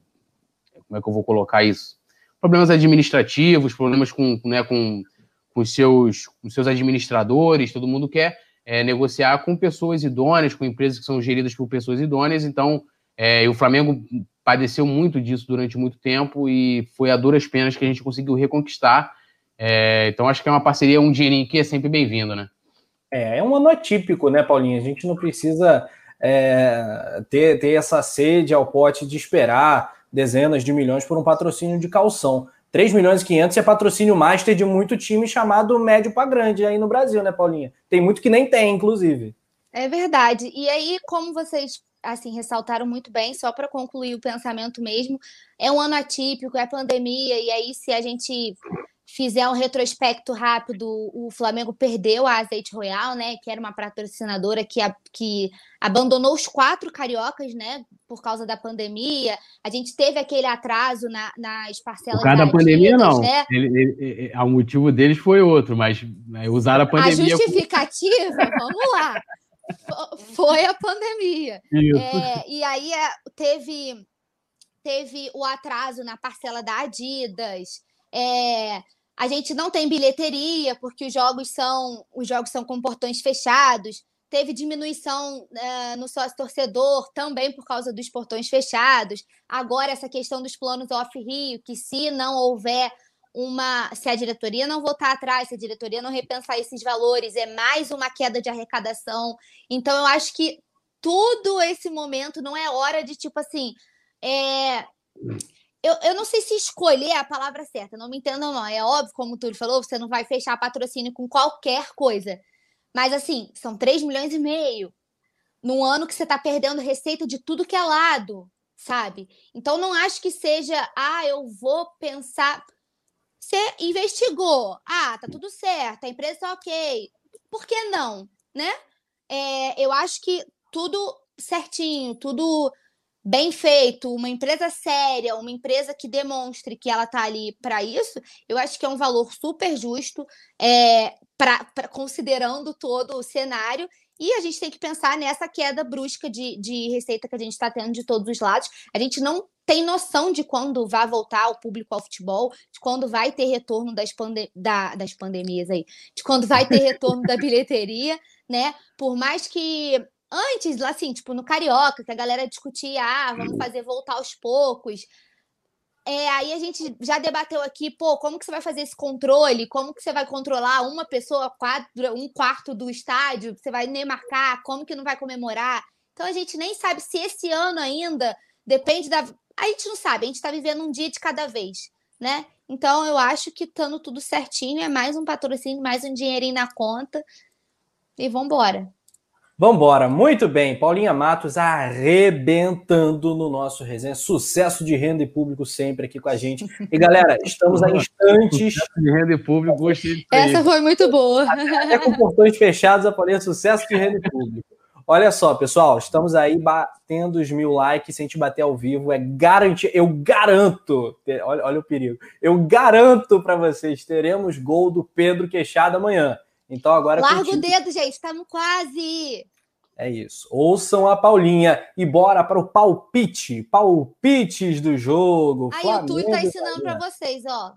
como é que eu vou colocar isso? Problemas administrativos, problemas com, né, com, com, seus, com seus administradores, todo mundo quer é, negociar com pessoas idôneas, com empresas que são geridas por pessoas idôneas, então é, o Flamengo padeceu muito disso durante muito tempo e foi a duras penas que a gente conseguiu reconquistar. É, então acho que é uma parceria, um dinheirinho que é sempre bem-vindo, né? É, é um ano atípico, né, Paulinho? A gente não precisa é, ter, ter essa sede ao pote de esperar dezenas de milhões por um patrocínio de calção. 3 milhões e 500 é patrocínio master de muito time chamado médio para grande aí no Brasil, né, Paulinha? Tem muito que nem tem, inclusive. É verdade. E aí, como vocês assim ressaltaram muito bem, só para concluir o pensamento mesmo, é um ano atípico, é pandemia, e aí se a gente fizer um retrospecto rápido, o Flamengo perdeu a Azeite Royal, né, que era uma patrocinadora que, a, que abandonou os quatro cariocas, né, por causa da pandemia. A gente teve aquele atraso na, nas parcelas. Por causa da pandemia, não. Né? Ele, ele, ele, o motivo deles foi outro, mas né, usaram a pandemia. A justificativa, vamos lá foi a pandemia. É, e aí é, teve, teve o atraso na parcela da Adidas. É, a gente não tem bilheteria porque os jogos são os jogos são com portões fechados. Teve diminuição é, no sócio torcedor também por causa dos portões fechados. Agora essa questão dos planos off Rio, que se não houver uma. Se a diretoria não voltar atrás, se a diretoria não repensar esses valores, é mais uma queda de arrecadação. Então, eu acho que tudo esse momento não é hora de, tipo assim. É... Eu, eu não sei se escolher a palavra certa, não me entendam, não. É óbvio, como o Túlio falou, você não vai fechar patrocínio com qualquer coisa. Mas, assim, são 3 milhões e meio. Num ano que você está perdendo receita de tudo que é lado, sabe? Então, não acho que seja, ah, eu vou pensar. Você investigou. Ah, tá tudo certo, a empresa tá ok. Por que não? Né? É, eu acho que tudo certinho, tudo bem feito, uma empresa séria, uma empresa que demonstre que ela tá ali para isso, eu acho que é um valor super justo, é, pra, pra, considerando todo o cenário. E a gente tem que pensar nessa queda brusca de, de receita que a gente está tendo de todos os lados. A gente não tem noção de quando vai voltar o público ao futebol, de quando vai ter retorno das, pande da, das pandemias aí, de quando vai ter retorno da bilheteria, *laughs* né? Por mais que antes, assim, tipo, no Carioca, que a galera discutia, ah, vamos fazer voltar aos poucos. É, aí a gente já debateu aqui, pô, como que você vai fazer esse controle? Como que você vai controlar uma pessoa, um quarto do estádio? Você vai nem marcar? Como que não vai comemorar? Então a gente nem sabe se esse ano ainda depende da a gente não sabe, a gente está vivendo um dia de cada vez, né? Então eu acho que estando tudo certinho, é mais um patrocínio, mais um dinheirinho na conta. E vambora. Vambora, muito bem. Paulinha Matos arrebentando no nosso resenha. Sucesso de renda e público sempre aqui com a gente. E galera, estamos a instantes. Sucesso de renda e público, gostei Essa foi muito boa. Até, até com portões fechados, a Paulinha, sucesso de renda e público. Olha só, pessoal, estamos aí batendo os mil likes. Se a gente bater ao vivo, é garantir. Eu garanto, olha, olha o perigo. Eu garanto para vocês, teremos gol do Pedro Queixada amanhã. Então agora. Larga continue. o dedo, gente, estamos quase. É isso. Ouçam a Paulinha e bora para o palpite. Palpites do jogo. Aí Flamengo, o Tui tá ensinando para vocês, ó.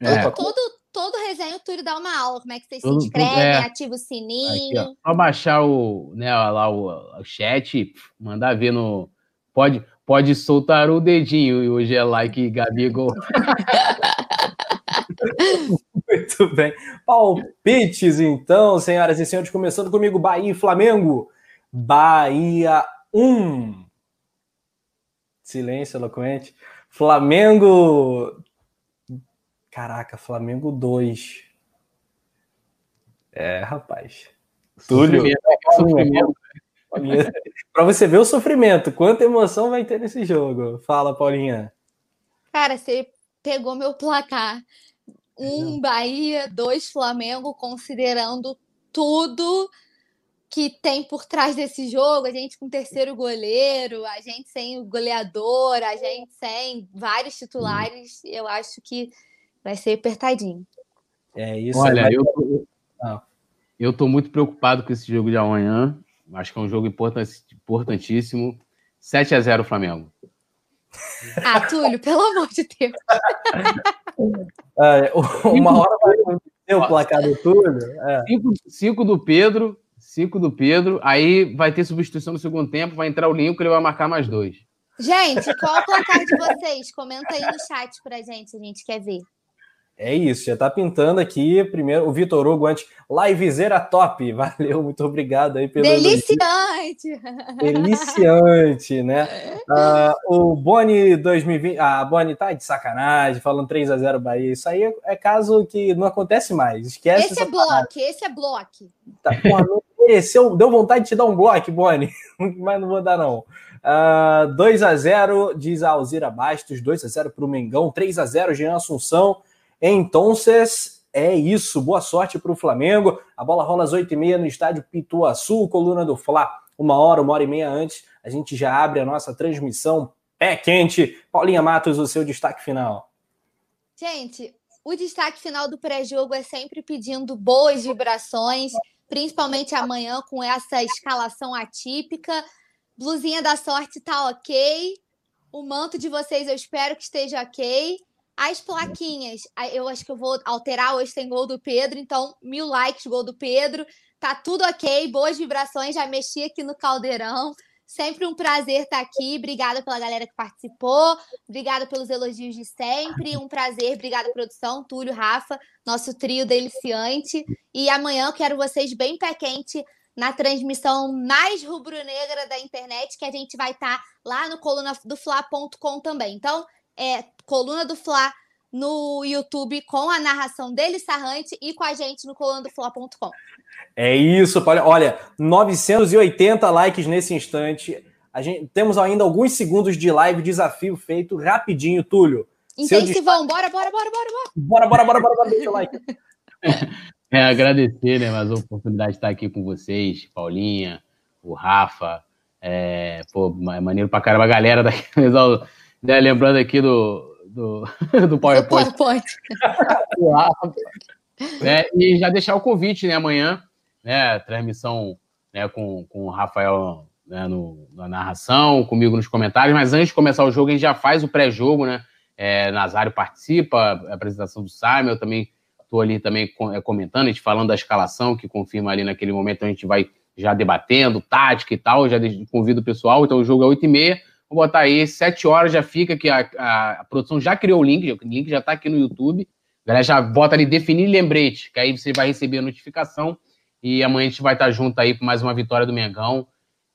É. Todo, todo resenha o Túlio dá uma aula. Como é que vocês se inscrevem, é. ativa o sininho. Aqui, Só baixar o, né, lá o, o chat, mandar ver no. Pode, pode soltar o dedinho e hoje é like Gabigol. *laughs* Muito bem. Palpites, então, senhoras e senhores, começando comigo, Bahia e Flamengo. Bahia 1. Silêncio eloquente. Flamengo. Caraca, Flamengo 2. É, rapaz. Túlio. Sofrimento. *laughs* Para você ver o sofrimento, quanta emoção vai ter nesse jogo. Fala, Paulinha. Cara, você pegou meu placar. Um Bahia, dois Flamengo, considerando tudo que tem por trás desse jogo, a gente com terceiro goleiro, a gente sem o goleador, a gente sem vários titulares, eu acho que vai ser apertadinho. É isso. Olha, eu tô, ah. eu tô muito preocupado com esse jogo de amanhã. Acho que é um jogo importantíssimo. 7 a 0 Flamengo. Ah, Túlio, pelo amor de Deus. *laughs* É, uma hora vai acontecer o placar do Túlio. É. Cinco, cinco do Pedro, cinco do Pedro. Aí vai ter substituição no segundo tempo, vai entrar o Lincoln, ele vai marcar mais dois. Gente, qual é o placar de vocês? Comenta aí no chat pra gente, a gente quer ver. É isso, já tá pintando aqui. Primeiro, o Vitor Hugo antes. Livezeira top. *laughs* Valeu, muito obrigado aí pelo. Deliciante! Deliciante, né? Uh, *laughs* o Boni 2020. Ah, a Boni tá de sacanagem, falando 3 a 0 Bahia. Isso aí é caso que não acontece mais. Esquece. Esse é bloco, esse é bloco. Tá, não mereceu, deu vontade de te dar um bloco, Boni, *laughs* mas não vou dar, não. Uh, 2 a 0 diz a Alzira Bastos, 2 a 0 para o Mengão, 3 a 0 Jean Assunção. Então, é isso. Boa sorte para o Flamengo. A bola rola às 8h30 no estádio Pituaçu, coluna do Fla. Uma hora, uma hora e meia antes, a gente já abre a nossa transmissão pé quente. Paulinha Matos, o seu destaque final. Gente, o destaque final do pré-jogo é sempre pedindo boas vibrações, principalmente amanhã com essa escalação atípica. Blusinha da sorte tá ok. O manto de vocês eu espero que esteja ok. As plaquinhas, eu acho que eu vou alterar. Hoje tem gol do Pedro, então mil likes, gol do Pedro. Tá tudo ok, boas vibrações. Já mexi aqui no caldeirão. Sempre um prazer estar aqui. Obrigada pela galera que participou. Obrigada pelos elogios de sempre. Um prazer. Obrigada, produção. Túlio, Rafa, nosso trio deliciante. E amanhã eu quero vocês bem pé quente na transmissão mais rubro-negra da internet, que a gente vai estar tá lá no coluna do fla.com também. Então, é, Coluna do Fla no YouTube com a narração dele, Sarrante, e com a gente no colunadofla.com. É isso, olha, olha, 980 likes nesse instante. A gente, temos ainda alguns segundos de live, desafio feito rapidinho, Túlio. Intensivão, bora, bora, bora, bora, bora. Bora, bora, bora, bora, bora, deixa o like. *laughs* É, agradecer, né, mais a oportunidade de estar aqui com vocês, Paulinha, o Rafa, é, pô, maneiro pra caramba, a galera daqui, *laughs* né, lembrando aqui do, do, *laughs* do PowerPoint. PowerPoint. *laughs* né, e já deixar o convite, né, amanhã, né, transmissão né, com, com o Rafael né, no, na narração, comigo nos comentários, mas antes de começar o jogo, a gente já faz o pré-jogo, né, é, Nazário participa, a apresentação do Simon, eu também estou ali também é, comentando, a gente falando da escalação, que confirma ali naquele momento, a gente vai já debatendo, tática e tal, já convido o pessoal, então o jogo é 8h30, Vou botar aí, sete horas já fica, que a, a, a produção já criou o link, o link já está aqui no YouTube. A galera já bota ali definir lembrete, que aí você vai receber a notificação. E amanhã a gente vai estar junto aí para mais uma vitória do Mengão.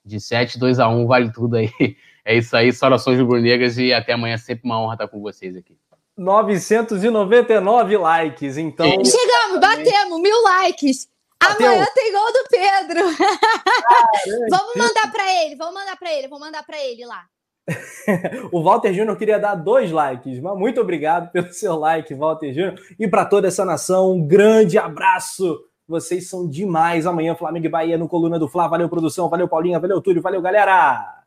De 7, 2 a 1 vale tudo aí. *laughs* É isso aí, saudações rubro-negras e até amanhã. Sempre uma honra estar com vocês aqui. 999 likes, então. Chegamos, batemos, mil likes. Bateu. Amanhã tem gol do Pedro. *laughs* vamos mandar para ele, vamos mandar para ele, vou mandar para ele lá. *laughs* o Walter Júnior queria dar dois likes, mas muito obrigado pelo seu like, Walter Júnior. E para toda essa nação, um grande abraço. Vocês são demais. Amanhã, Flamengo e Bahia no Coluna do Fla. Valeu, produção. Valeu, Paulinha. Valeu, Túlio. Valeu, galera.